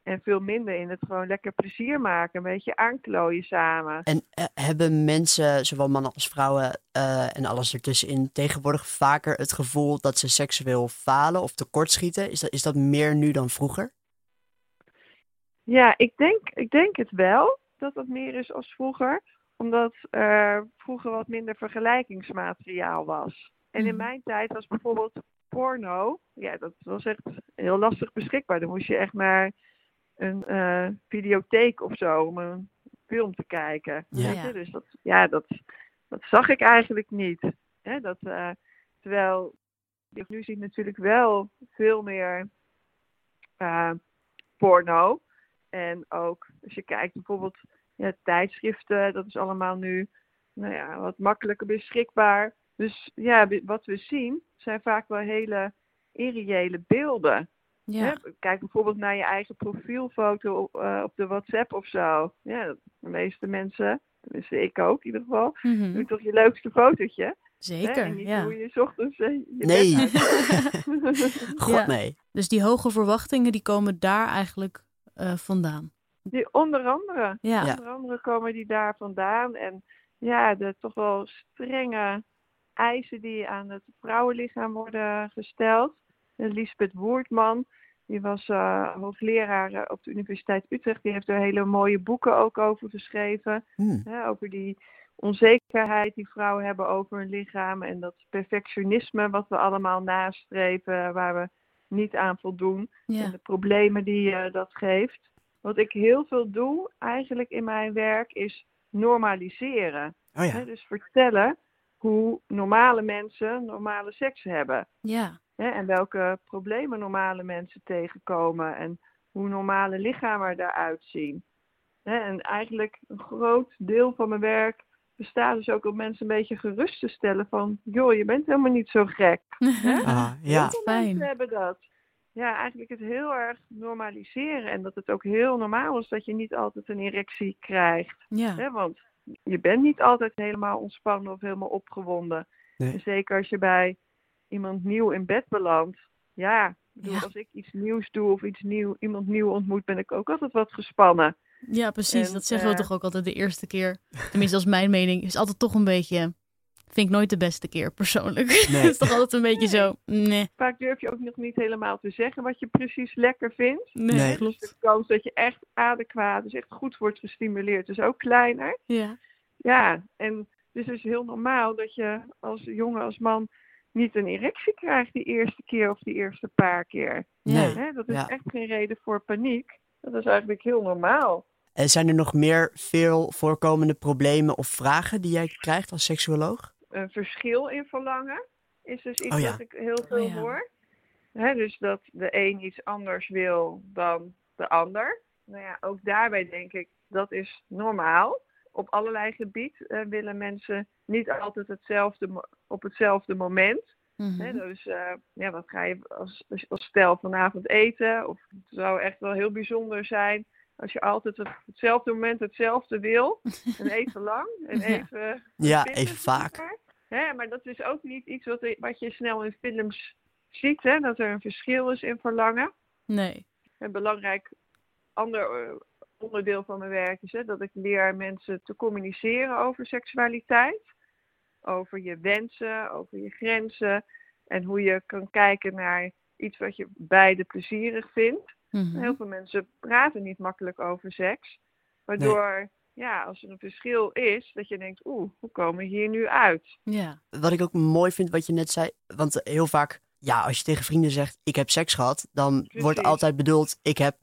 En veel minder in het gewoon lekker plezier maken. Een beetje aanklooien samen. En eh, hebben mensen, zowel mannen als vrouwen eh, en alles ertussenin, tegenwoordig vaker het gevoel dat ze seksueel falen of tekortschieten? Is dat, is dat meer nu dan vroeger? Ja, ik denk, ik denk het wel dat dat meer is als vroeger. Omdat er vroeger wat minder vergelijkingsmateriaal was. En in Mhm. mijn tijd was bijvoorbeeld porno, ja, dat was echt heel lastig beschikbaar. Dan moest je echt naar een eh, videotheek of zo om een film te kijken. Ja. weet je? Dus dat, ja, dat, dat zag ik eigenlijk niet. Hè? Dat, eh, terwijl je nu ziet natuurlijk wel veel meer eh, porno. En ook als je kijkt bijvoorbeeld ja, tijdschriften, dat is allemaal nu nou ja, wat makkelijker beschikbaar. Dus ja, wat we zien zijn vaak wel hele irreële beelden. Ja. Kijk bijvoorbeeld naar je eigen profielfoto op, eh, op de WhatsApp of zo. Ja, de meeste mensen, tenminste ik ook in ieder geval, doe toch je leukste fotootje. Hè? Zeker, En niet ja. hoe je 's ochtends eh, je Nee. God, Ja. nee. Dus die hoge verwachtingen die komen daar eigenlijk eh, vandaan. Die, onder andere. Ja. Ja. Onder andere komen die daar vandaan. En ja, de toch wel strenge eisen die aan het vrouwenlichaam worden gesteld. Lisbeth Woertman, die was eh, hoogleraar eh, op de Universiteit Utrecht. Die heeft er hele mooie boeken ook over geschreven. Hm. Hè, over die onzekerheid die vrouwen hebben over hun lichaam en dat perfectionisme wat we allemaal nastreven, waar we niet aan voldoen. Ja. En de problemen die eh, dat geeft. Wat ik heel veel doe eigenlijk in mijn werk is normaliseren. Oh ja. Hè, dus vertellen hoe normale mensen normale seks hebben. Ja. Hè, en welke problemen normale mensen tegenkomen. En hoe normale lichamen eruit zien. Hè, en eigenlijk een groot deel van mijn werk bestaat dus ook om mensen een beetje gerust te stellen van... joh, je bent helemaal niet zo gek. Hè? Ah, ja. Fijn. mensen hebben dat. Ja, eigenlijk het heel erg normaliseren. En dat het ook heel normaal is dat je niet altijd een erectie krijgt. Ja. Hè? Want je bent niet altijd helemaal ontspannen of helemaal opgewonden. Nee. En zeker als je bij iemand nieuw in bed belandt. Ja, bedoel, Ja. als ik iets nieuws doe of iets nieuw, iemand nieuw ontmoet, ben ik ook altijd wat gespannen. Ja, precies. En, dat zeggen we eh, toch ook altijd de eerste keer. Tenminste, dat is mijn mening. Is altijd toch een beetje... Vind ik nooit de beste keer, persoonlijk. Nee. Het is toch altijd een beetje zo... Nee, Vaak durf je ook nog niet helemaal te zeggen wat je precies lekker vindt. nee, Nee. klopt. Dus de kans dat je echt adequaat, dus echt goed wordt gestimuleerd, is ook kleiner. Ja. Ja, en dus het is heel normaal dat je als jongen, als man niet een erectie krijgt die eerste keer of die eerste paar keer. Nee. Hè, dat is Ja. echt geen reden voor paniek. Dat is eigenlijk heel normaal. En zijn er nog meer veel voorkomende problemen of vragen die jij krijgt als seksuoloog? Een verschil in verlangen is dus iets Oh ja. wat ik heel veel Oh ja. hoor. Hè, dus dat de een iets anders wil dan de ander. Nou ja, ook daarbij denk ik, dat is normaal. Op allerlei gebied eh, willen mensen niet altijd hetzelfde op hetzelfde moment. Mhm. Hè, dus eh, ja, wat ga je als, als, als stel vanavond eten? Of het zou echt wel heel bijzonder zijn als je altijd op hetzelfde moment hetzelfde wil. En even lang en Ja. even, Ja, even zeg vaak. maar. Hè, maar dat is ook niet iets wat, wat je snel in films ziet, hè, dat er een verschil is in verlangen. Nee. Een belangrijk ander eh, onderdeel van mijn werk is hè, dat ik leer mensen te communiceren over seksualiteit. Over je wensen, over je grenzen. En hoe je kan kijken naar iets wat je beide plezierig vindt. Mhm. Heel veel mensen praten niet makkelijk over seks. Waardoor, ja, als er een verschil is, dat je denkt, oeh, hoe komen we hier nu uit? Ja. Wat ik ook mooi vind wat je net zei, want heel vaak, ja, als je tegen vrienden zegt ik heb seks gehad, dan wordt altijd bedoeld ik heb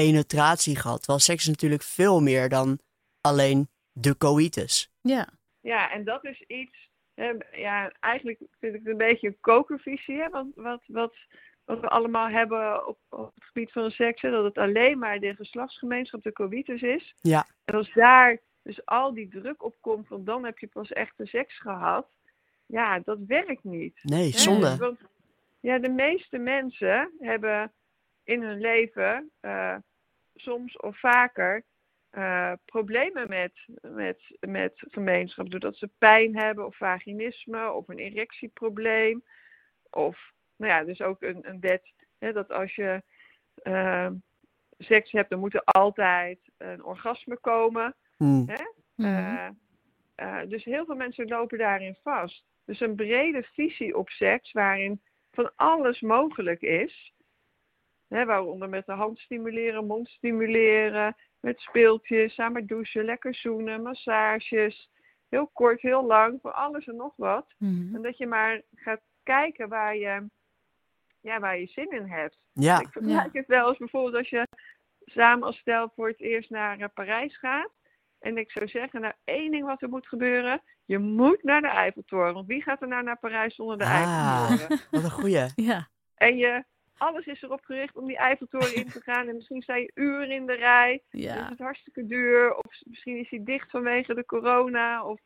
penetratie gehad. Terwijl seks is natuurlijk veel meer dan alleen de coitus. Ja. Ja, en dat is iets, hè, ja, eigenlijk vind ik het een beetje een kokervisie, hè, wat, wat, wat, wat we allemaal hebben op, op het gebied van seks. Hè, dat het alleen maar de geslachtsgemeenschap, de coitus is. Ja. En als daar dus al die druk op komt, van dan heb je pas echte seks gehad. Ja, dat werkt niet. Nee, Hè, zonde. Want ja, de meeste mensen hebben in hun leven eh, soms of vaker eh, problemen met, met, met gemeenschap. Doordat ze pijn hebben of vaginisme of een erectieprobleem. Of, nou ja, dus ook een, een wet hè, dat als je eh, seks hebt, dan moet er altijd een orgasme komen. Hm. Mhm. Eh, eh, dus heel veel mensen lopen daarin vast. Dus een brede visie op seks waarin van alles mogelijk is. Hè, waaronder met de hand stimuleren, mond stimuleren, met speeltjes, samen douchen, lekker zoenen, massages. Heel kort, heel lang, voor alles en nog wat. Mhm. En dat je maar gaat kijken waar je, ja, waar je zin in hebt. Ja, Ik vergelijk het wel als bijvoorbeeld als je samen als stel voor het eerst naar eh, Parijs gaat. En ik zou zeggen, nou één ding wat er moet gebeuren. Je moet naar de Eiffeltoren. Want wie gaat er nou naar Parijs zonder de Ah. Eiffeltoren? wat een goeie. Ja. En je, alles is erop gericht om die Eiffeltoren in te gaan. En misschien sta je uren in de rij. Ja. het hartstikke duur. Of misschien is hij dicht vanwege de corona. Of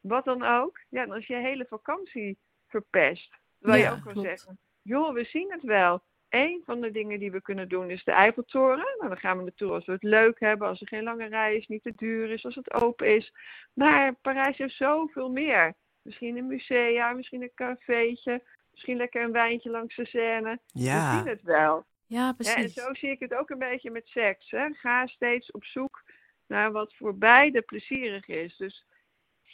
wat dan ook. Ja, dan is je hele vakantie verpest. Terwijl Ja, je ook kan klopt. zeggen, joh, we zien het wel. Eén van de dingen die we kunnen doen is de Eiffeltoren. Nou, dan gaan we naartoe als we het leuk hebben, als er geen lange rij is, niet te duur is, als het open is. Maar Parijs heeft zoveel meer. Misschien een musea, misschien een cafeetje, misschien lekker een wijntje langs de Seine. We Ja, zien het wel. Ja, Ja, en precies. zo zie ik het ook een beetje met seks. Hè. Ga steeds op zoek naar wat voor beide plezierig is. Dus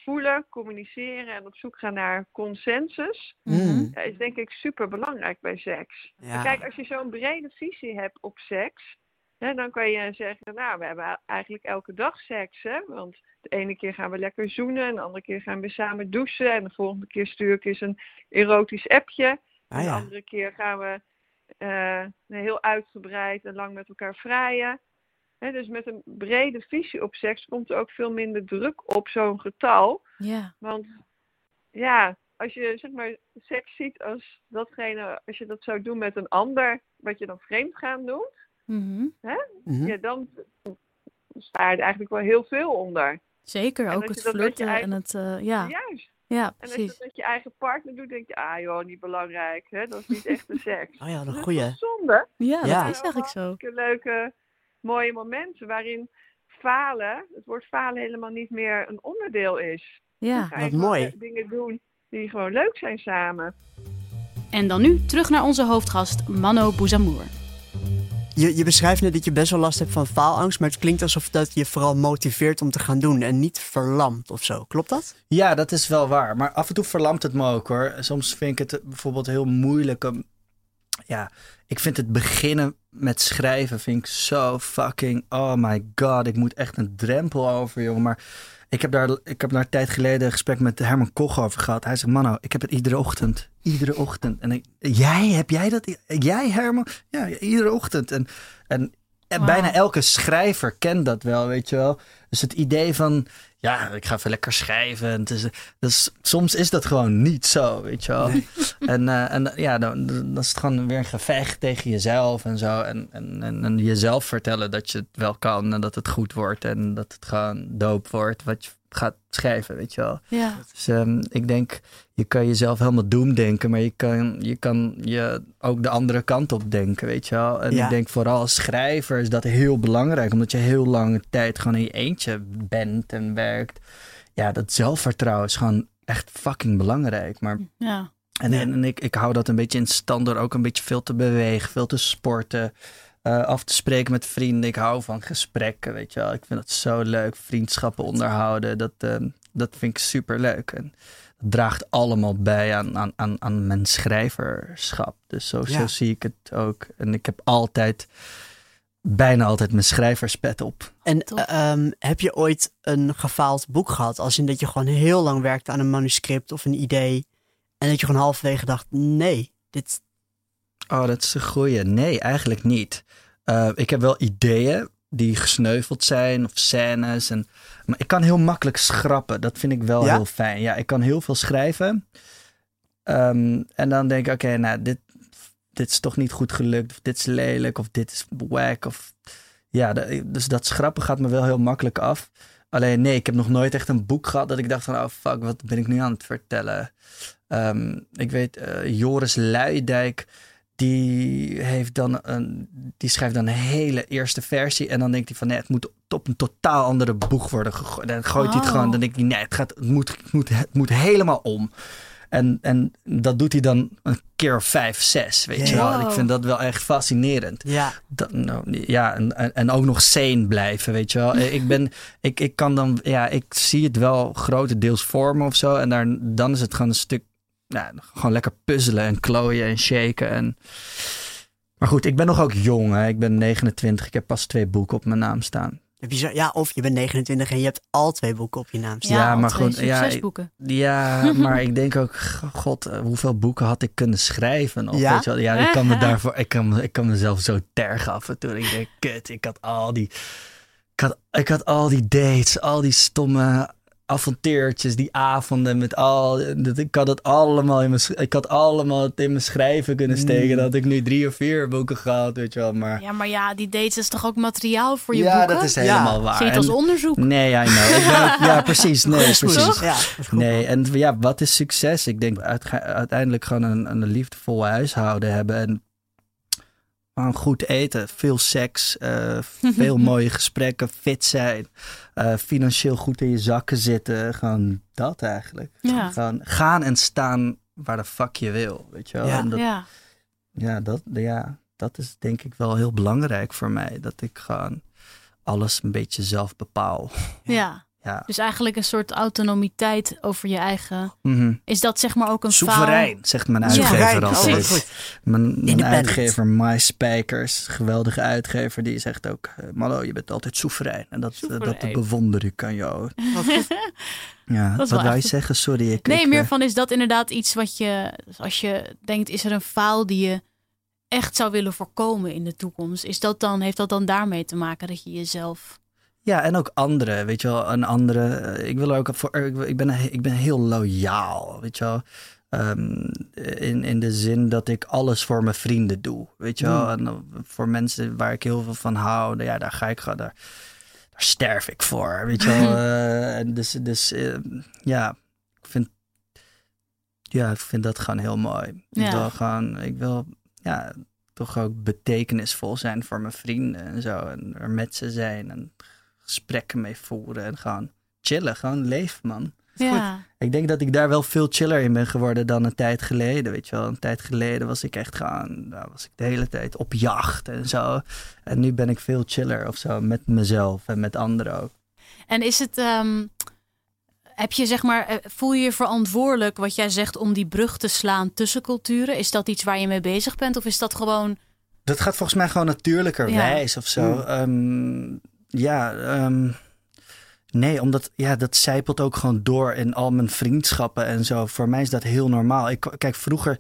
voelen, communiceren en op zoek gaan naar consensus Mhm. ja, is denk ik super belangrijk bij seks. ja. Kijk, als je zo'n brede visie hebt op seks, Dan kan je zeggen, nou, we hebben eigenlijk elke dag seks. Hè? Want de ene keer gaan we lekker zoenen. En de andere keer gaan we samen douchen. En de volgende keer stuur ik eens een erotisch appje. Ah, en de andere keer gaan we eh, heel uitgebreid en lang met elkaar vrijen. Dus met een brede visie op seks komt er ook veel minder druk op zo'n getal. Ja. Want ja, als je zeg maar seks ziet als datgene, als je dat zou doen met een ander, wat je dan vreemd gaan Mhm. Mhm. ja, dan sta je er eigenlijk wel heel veel onder. Zeker, En ook het flirten en het... eh, ja. Juist. ja, En als je precies. dat met je eigen partner doet, denk je, ah joh, niet belangrijk. Hè? Dat is niet echt de seks. Oh ja, een Dat is goeie. toch zonde. Ja, Ja. dat is eigenlijk zo. Leuke, mooie momenten waarin falen, het woord falen helemaal niet meer een onderdeel is. Ja. wat mooi. dingen doen die gewoon leuk zijn samen. En dan nu terug naar onze hoofdgast Mano Bouzamour. Je, je beschrijft net dat je best wel last hebt van faalangst, maar het klinkt alsof dat je vooral motiveert om te gaan doen en niet verlamt of zo. Klopt dat? Ja, dat is wel waar. Maar af en toe verlamt het me ook hoor. Soms vind ik het bijvoorbeeld heel moeilijk om. Ja, ik vind het beginnen met schrijven vind ik zo fucking. Oh my god, ik moet echt een drempel over, jongen. Maar ik heb daar, ik heb daar een tijd geleden een gesprek met Herman Koch over gehad. Hij zegt: Mano, ik heb het iedere ochtend. Iedere ochtend. En ik, jij, heb jij dat? Jij, Herman? Ja, iedere ochtend. En, en, bijna elke schrijver kent dat wel, weet je wel. Dus het idee van, ja, ik ga even lekker schrijven. En het is, dus, soms is dat gewoon niet zo, weet je wel. En, eh, en ja, dan, dan is het gewoon weer een gevecht tegen jezelf en zo. En, en, en, en jezelf vertellen dat je het wel kan en dat het goed wordt. En dat het gewoon doop wordt wat je gaat schrijven, weet je wel. Ja. Dus ehm, ik denk, je kan jezelf helemaal doemdenken, maar je kan, je kan je ook de andere kant op denken, weet je wel. En Ja. ik denk vooral als schrijver is dat heel belangrijk, omdat je heel lange tijd gewoon in je eentje bent en werkt. Ja, dat zelfvertrouwen is gewoon echt fucking belangrijk. Maar Ja. en, en, en ik, ik hou dat een beetje in stand door ook een beetje veel te bewegen, veel te sporten, eh, af te spreken met vrienden. Ik hou van gesprekken, weet je wel. Ik vind dat zo leuk. Vriendschappen onderhouden, dat, ehm, dat vind ik super leuk. En dat draagt allemaal bij aan, aan, aan, aan mijn schrijverschap. Dus zo, Ja. zo zie ik het ook. En ik heb altijd, bijna altijd mijn schrijverspet op. En eh, ehm, heb je ooit een gefaald boek gehad? Als in dat je gewoon heel lang werkte aan een manuscript of een idee. En dat je gewoon halverwege dacht, nee, dit... Oh, dat is een goeie. Nee, eigenlijk niet. Eh, ik heb wel ideeën die gesneuveld zijn of scènes. En, maar ik kan heel makkelijk schrappen. Dat vind ik wel Ja? heel fijn. Ja, ik kan heel veel schrijven. Ehm, en dan denk ik, oké, nou, dit, dit is toch niet goed gelukt. Of dit is lelijk. Of dit is wack. Of, ja, dus dat schrappen gaat me wel heel makkelijk af. Alleen nee, ik heb nog nooit echt een boek gehad dat ik dacht van, oh fuck, wat ben ik nu aan het vertellen? Ehm, ik weet, eh, Joris Luidijk, die, heeft dan een, die schrijft dan een hele eerste versie. En dan denkt hij van, nee, het moet op een totaal andere boeg worden gegooid. Dan gooit hij het Oh. gewoon, dan denk hij, nee, het, gaat, het, moet, het, moet, het moet helemaal om. En, en dat doet hij dan een keer vijf, zes, weet je wel. En ik vind dat wel echt fascinerend. Ja, Dat, nou, ja, en, en, ook nog sane blijven, weet je wel. Ik, ben, ik, ik kan dan, ja, ik zie het wel grotendeels voor me of zo. En daar, dan is het gewoon een stuk, ja, gewoon lekker puzzelen en klooien en shaken. En... Maar goed, ik ben nog ook jong, hè. Ik ben 29, ik heb pas twee boeken op mijn naam staan. Ja, of je bent 29 en je hebt al twee boeken op je naam staan. Ja, maar goed, ja, Succesboeken. Ja, maar ik denk ook, god, eh, hoeveel boeken had ik kunnen schrijven? Of, Ja? Weet je wel? ja, ik kan me daarvoor, ik kan, ik kan mezelf zo tergen af en toe. Ik denk, kut, ik had al die, ik had, ik had al die dates, al die stomme avontuurtjes, die avonden met al, dat, ik had het allemaal in mijn, ik had allemaal het in mijn schrijven kunnen steken. Mm. Dan had ik nu drie of vier boeken gehad, weet je wel. Maar Ja, maar ja, die dates is toch ook materiaal voor je ja, boeken? dat is helemaal Ja, waar. Zie je het als En- onderzoek? Nee, I know. Ik ben ja, precies. Nee, precies. Ja, dat. Nee, en ja, wat is succes? Ik denk uiteindelijk gewoon een, een liefdevol huishouden hebben en gewoon goed eten, veel seks, eh, veel mooie gesprekken, fit zijn, eh, financieel goed in je zakken zitten, gewoon dat eigenlijk. Ja. Gewoon gaan en staan waar de fuck je wil, weet je wel. Ja. En dat, Ja. ja, dat, ja, dat is denk ik wel heel belangrijk voor mij, dat ik gewoon alles een beetje zelf bepaal. Ja. Ja. Dus eigenlijk een soort autonomiteit over je eigen. Mhm. Is dat zeg maar ook een Soeverein, zegt mijn Ja. uitgever altijd. oh, goed. Mijn, uitgever, My Spijkers, geweldige uitgever, die zegt ook... eh, Mallo, je bent altijd soeverein. En dat, eh, dat bewonder ik aan jou. Ja, Dat wat wel wou je echt- zeggen? Sorry. Ik, Nee, ik, meer eh, van is dat inderdaad iets wat je, als je denkt, is er een faal die je echt zou willen voorkomen in de toekomst? Is dat dan, heeft dat dan daarmee te maken dat je jezelf. Ja, en ook anderen, weet je wel. Een andere, eh, ik wil ook voor, ik, ik ben, ik ben heel loyaal, weet je wel. Ehm, in, in de zin dat ik alles voor mijn vrienden doe, weet je wel. En eh, voor mensen waar ik heel veel van hou, ja, daar ga ik gewoon, daar, daar sterf ik voor, weet je wel. Eh, en dus, dus eh, ja, ik vind, ja, ik vind dat gewoon heel mooi. Ik Ja. wil gewoon, ik wil, ja, toch ook betekenisvol zijn voor mijn vrienden en zo. En er met ze zijn en gesprekken mee voeren en gewoon chillen, gewoon leven, man. Ja. Ik denk dat ik daar wel veel chiller in ben geworden dan een tijd geleden, weet je wel. Een tijd geleden was ik echt gewoon, nou, was ik de hele tijd op jacht en zo. En nu ben ik veel chiller of zo, met mezelf en met anderen ook. En is het. ehm, heb je zeg maar, eh, voel je je verantwoordelijk wat jij zegt om die brug te slaan tussen culturen? Is dat iets waar je mee bezig bent? Of is dat gewoon. Dat gaat volgens mij gewoon natuurlijkerwijs of zo. Ehm, ja, ehm, nee, omdat ja, dat zijpelt ook gewoon door in al mijn vriendschappen en zo. Voor mij is dat heel normaal. Ik, kijk, vroeger,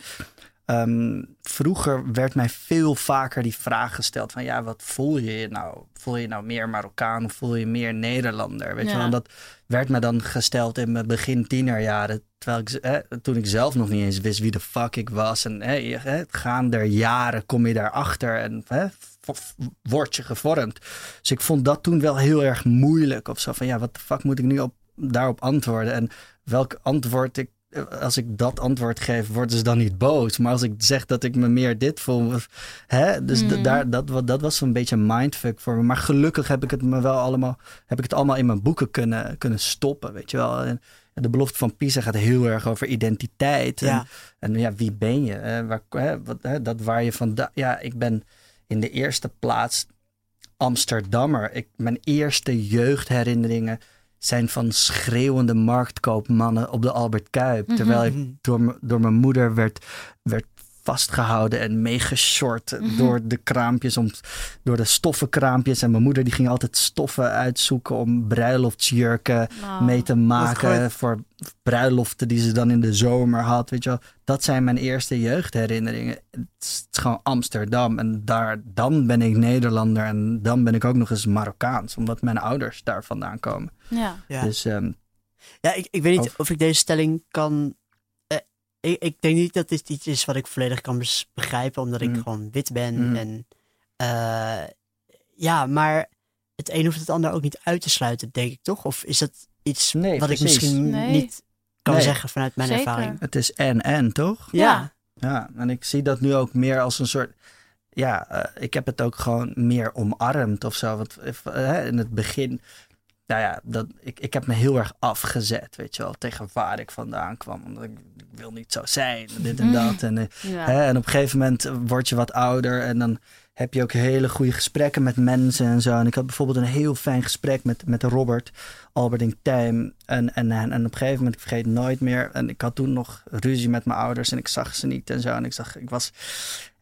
ehm, vroeger werd mij veel vaker die vraag gesteld van ja, wat voel je je nou? Voel je nou meer Marokkaan of voel je meer Nederlander? Weet je wel, dat werd me dan gesteld in mijn begin tienerjaren. Terwijl ik, toen ik zelf nog niet eens wist wie de fuck ik was. En hè, je- hè, gaande jaren kom je daarachter en word je gevormd. Dus ik vond dat toen wel heel erg moeilijk. Of zo van ja, wat de fuck moet ik nu op, daarop antwoorden? En welk antwoord ik. Als ik dat antwoord geef, worden ze dan niet boos. Maar als ik zeg dat ik me meer dit voel. Hè? Dus Mhm. daar, dat, dat was een beetje een mindfuck voor me. Maar gelukkig heb ik het me wel allemaal. Heb ik het allemaal in mijn boeken kunnen, kunnen stoppen. Weet je wel. En de belofte van Pisa gaat heel erg over identiteit. Ja. En, en ja, wie ben je? Hè? Waar, hè? Wat, hè? Dat waar je van. Ja, ik ben in de eerste plaats Amsterdammer. Ik, mijn eerste jeugdherinneringen zijn van schreeuwende marktkoopmannen op de Albert Kuip. Mhm. Terwijl ik door, m- door mijn moeder werd, werd vastgehouden en meegeshort door de kraampjes, om, door de stoffenkraampjes. En mijn moeder die ging altijd stoffen uitzoeken om bruiloftsjurken Nou, mee te maken voor bruiloften die ze dan in de zomer had. Weet je wel. Dat zijn mijn eerste jeugdherinneringen. Het is, het is gewoon Amsterdam. En daar, dan ben ik Nederlander en dan ben ik ook nog eens Marokkaans. Omdat mijn ouders daar vandaan komen. Ja. Ja. Dus ehm, Ja, ik, ik weet niet Of- of ik deze stelling kan. Ik, ik denk niet dat dit iets is wat ik volledig kan begrijpen, omdat ik Mm. gewoon wit ben. Mm. En eh, ja, maar het een hoeft het ander ook niet uit te sluiten, denk ik toch? Of is dat iets Nee, wat ik misschien Nee. niet kan Nee. zeggen vanuit mijn Zeker. ervaring? het is en-en, toch? Ja. Ja, en ik zie dat nu ook meer als een soort. Ja, eh, ik heb het ook gewoon meer omarmd of zo. Want hè, in het begin. Nou ja, dat, ik, ik heb me heel erg afgezet, weet je wel, tegen waar ik vandaan kwam. Omdat ik, ik wil niet zo zijn, dit en dat. En, eh, Ja. hè, en op een gegeven moment word je wat ouder en dan heb je ook hele goede gesprekken met mensen en zo. En ik had bijvoorbeeld een heel fijn gesprek met, met Robert, Alberding Tijm. En, en, en, en op een gegeven moment, ik vergeet nooit meer. En ik had toen nog ruzie met mijn ouders en ik zag ze niet en zo. En ik zag, ik was.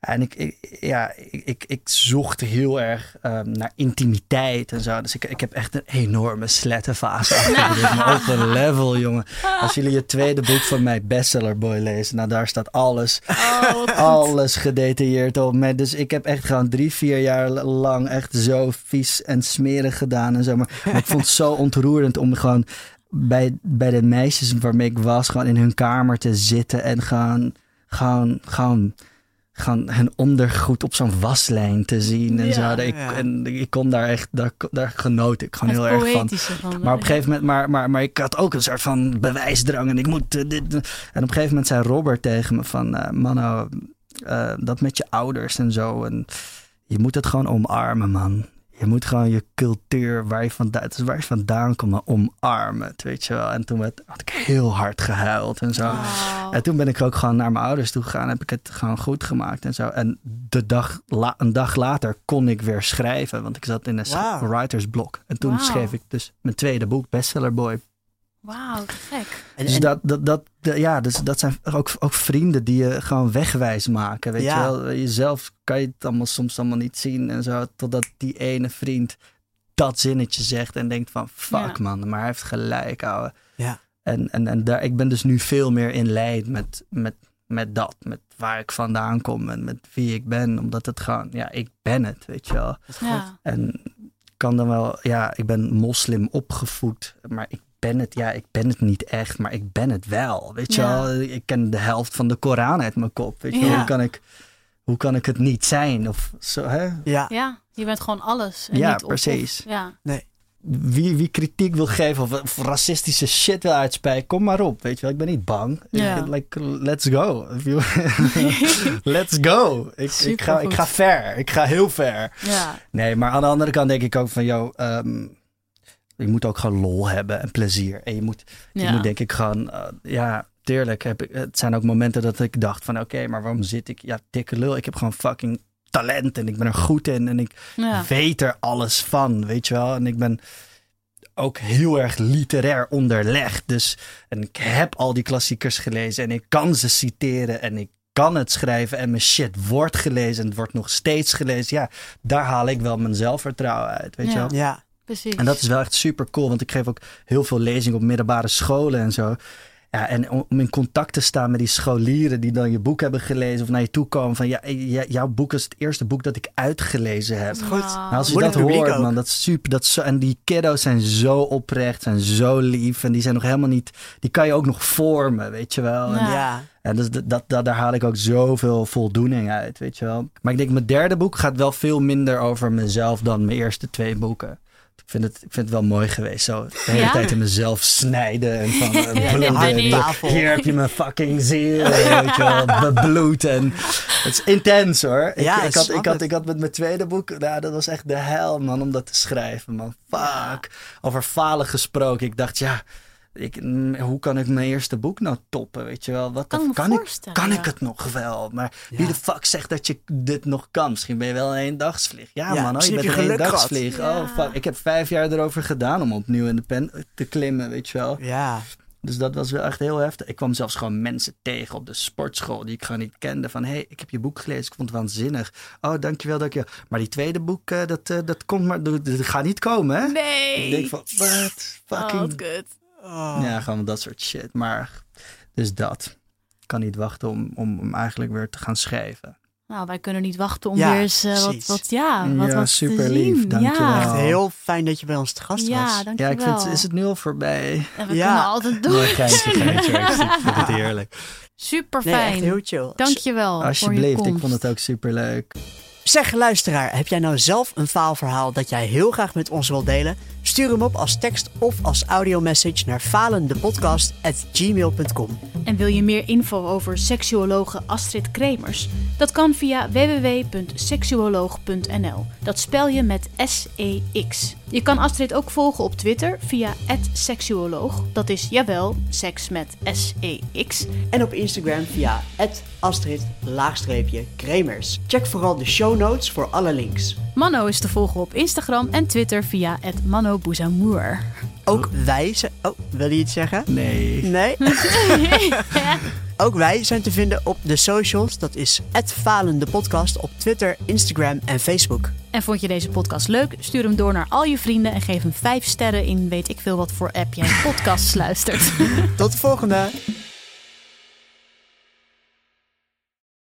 En ik, ik- ja, ik, ik, ik zocht heel erg ehm, naar intimiteit en zo. Dus ik, ik heb echt een enorme slettenfase achter. Dit maar op een level, jongen. Als jullie het tweede boek van mij, Bestseller Boy, lezen, nou daar staat alles Oh, alles gedetailleerd op me. Dus ik heb echt gewoon drie, vier jaar lang echt zo vies en smerig gedaan en zo. Maar, maar ik vond het zo ontroerend om gewoon bij, bij de meisjes waarmee ik was, gewoon in hun kamer te zitten en gewoon, gewoon, gewoon, gewoon hun ondergoed op zo'n waslijn te zien en Ja. zo. Ik, Ja. En ik kon daar echt, daar, daar genoot ik gewoon Het heel erg van. Maar op een gegeven moment, maar, maar, maar ik had ook een soort van bewijsdrang en ik moet eh, dit. En op een gegeven moment zei Robert tegen me van, eh Manno, eh, dat met je ouders en zo. En je moet het gewoon omarmen, man. Je moet gewoon je cultuur, waar je vandaan, is waar je vandaan komt, omarmen. Weet je wel. En toen werd, had ik heel hard gehuild en zo. En toen ben ik ook gewoon naar mijn ouders toe gegaan. Heb ik het gewoon goed gemaakt en zo. En de dag, la- een dag later kon ik weer schrijven. Want ik zat in een s- Wauw. writersblok. En toen schreef ik dus mijn tweede boek, Bestseller Boy. Wauw, te gek. En, Dus en- dat, dat, dat, ja, dus dat zijn ook, ook vrienden die je gewoon wegwijs maken. Weet Ja. je wel, jezelf kan je het allemaal soms allemaal niet zien en zo. Totdat die ene vriend dat zinnetje zegt en denkt van fuck Ja. man, maar hij heeft gelijk ouwe. Ja. En, en, en daar, ik ben dus nu veel meer in lijn met, met, met dat, met waar ik vandaan kom en met wie ik ben. Omdat het gewoon, ja, ik ben het, weet je wel. Ja. En ik kan dan wel, ja, ik ben moslim opgevoed, maar ik ben het, ja, ik ben het niet echt, maar ik ben het wel. Weet je Ja. wel, ik ken de helft van de Koran uit mijn kop. Weet je wel, hoe kan ik, hoe kan ik het niet zijn? Of zo, hè? ja. ja, je bent gewoon alles. En Ja, niet precies. of- ja. Wie, wie kritiek wil geven of, of racistische shit wil uitspijken, kom maar op. Weet je wel, ik ben niet bang. Ja. Ik- like, let's go. Let's go. Ik, ik, ga, ik ga ver. Ik ga heel ver. ja. Nee, maar aan de andere kant denk ik ook van, joh, ehm, je moet ook gewoon lol hebben en plezier. En je moet, je Ja. moet denk ik gewoon, eh, ja, tuurlijk. Heb ik, het zijn ook momenten dat ik dacht van, oké, maar waarom zit ik? Ja, dikke lul. Ik heb gewoon fucking talent en ik ben er goed in en ik Ja. weet er alles van, weet je wel. En ik ben ook heel erg literair onderlegd. Dus, en ik heb al die klassiekers gelezen en ik kan ze citeren en ik kan het schrijven en mijn shit wordt gelezen en het wordt nog steeds gelezen. Ja, daar haal ik wel mijn zelfvertrouwen uit, weet je wel. ja. Precies. En dat is wel echt super cool, want ik geef ook heel veel lezingen op middelbare scholen en zo. Ja, en om in contact te staan met die scholieren die dan je boek hebben gelezen of naar je toe komen van ja, ja, jouw boek is het eerste boek dat ik uitgelezen heb. Goed. Nou, als je dat hoort, ook. man, dat is super. Dat is zo, en die kiddo's zijn zo oprecht, zijn zo lief. En die zijn nog helemaal niet. Die kan je ook nog vormen, weet je wel. En, Ja. Ja. en dus dat, dat, dat- daar haal ik ook zoveel voldoening uit, weet je wel. Maar ik denk, mijn derde boek gaat wel veel minder over mezelf dan mijn eerste twee boeken. Ik vind, het, ik vind het wel mooi geweest. Zo de hele Ja? tijd in mezelf snijden. En van eh, bloeden. hier- heb je mijn fucking ziel. Weet je wel, bebloed. En het is intens hoor. Ik, Ja, ik, had, ik, had, ik had met mijn tweede boek, nou, dat was echt de hel man om dat te schrijven man. Fuck. Over falen gesproken. Ik dacht ja, ik, mm, hoe kan ik mijn eerste boek nou toppen? Weet je wel, wat Kan de- kan, ik, kan ja. ik het nog wel? Maar Ja. wie de fuck zegt dat je dit nog kan? Misschien ben je wel een eendagsvlieg. Ja, Ja, man, oh, je bent een eendagsvlieg. Ja. Oh fuck, ik heb vijf jaar erover gedaan om opnieuw in de pen te klimmen, weet je wel. Ja. Dus dat was wel echt heel heftig. Ik kwam zelfs gewoon mensen tegen op de sportschool die ik gewoon niet kende. Van, hé, hey, ik heb je boek gelezen, ik vond het waanzinnig. Oh, dankjewel, dankjewel. Maar die tweede boek, eh, dat, eh, dat komt maar, dat, dat gaat niet komen, hè? Nee. Ik denk van, wat? Oh, Fucking... kut. Oh. ja, gewoon dat soort shit. Maar, dus dat. Ik kan niet wachten om, om, om eigenlijk weer te gaan schrijven. Nou, wij kunnen niet wachten om Ja, weer eens eh, wat, wat, ja, wat, Ja, wat super te lief, zien. dankjewel. Ja, Echt heel fijn dat je bij ons te gast ja was. dankjewel. Ja, ik vind, is het nu al voorbij? En we Ja. kunnen altijd door. Nee, geintje, geintje. Ik vind het heerlijk. Super fijn. echt heel chill. Dankjewel voor je Alsjeblieft, ik komst. vond het ook super leuk. Zeg luisteraar, heb jij nou zelf een faalverhaal dat jij heel graag met ons wilt delen? Stuur hem op als tekst of als audiomessage naar falendepodcast.gmail.com. En wil je meer info over seksuologe Astrid Kremers? Dat kan via www.seksuoloog.nl. Dat spel je met S-E-X. Je kan Astrid ook volgen op Twitter via seksuoloog. Dat is jawel, seks met S-E-X. En op Instagram via Astrid-Kremers. Check vooral de show notes voor alle links. Mano is te volgen op Instagram en Twitter via Mano Bouzamour. Ook wij zijn... Oh, wil je iets zeggen? Nee. Nee? Ook wij zijn te vinden op de socials. Dat is Falende Podcast op Twitter, Instagram en Facebook. En vond je deze podcast leuk? Stuur hem door naar al je vrienden en geef hem 5 sterren in weet ik veel wat voor app jij podcasts luistert. Tot de volgende!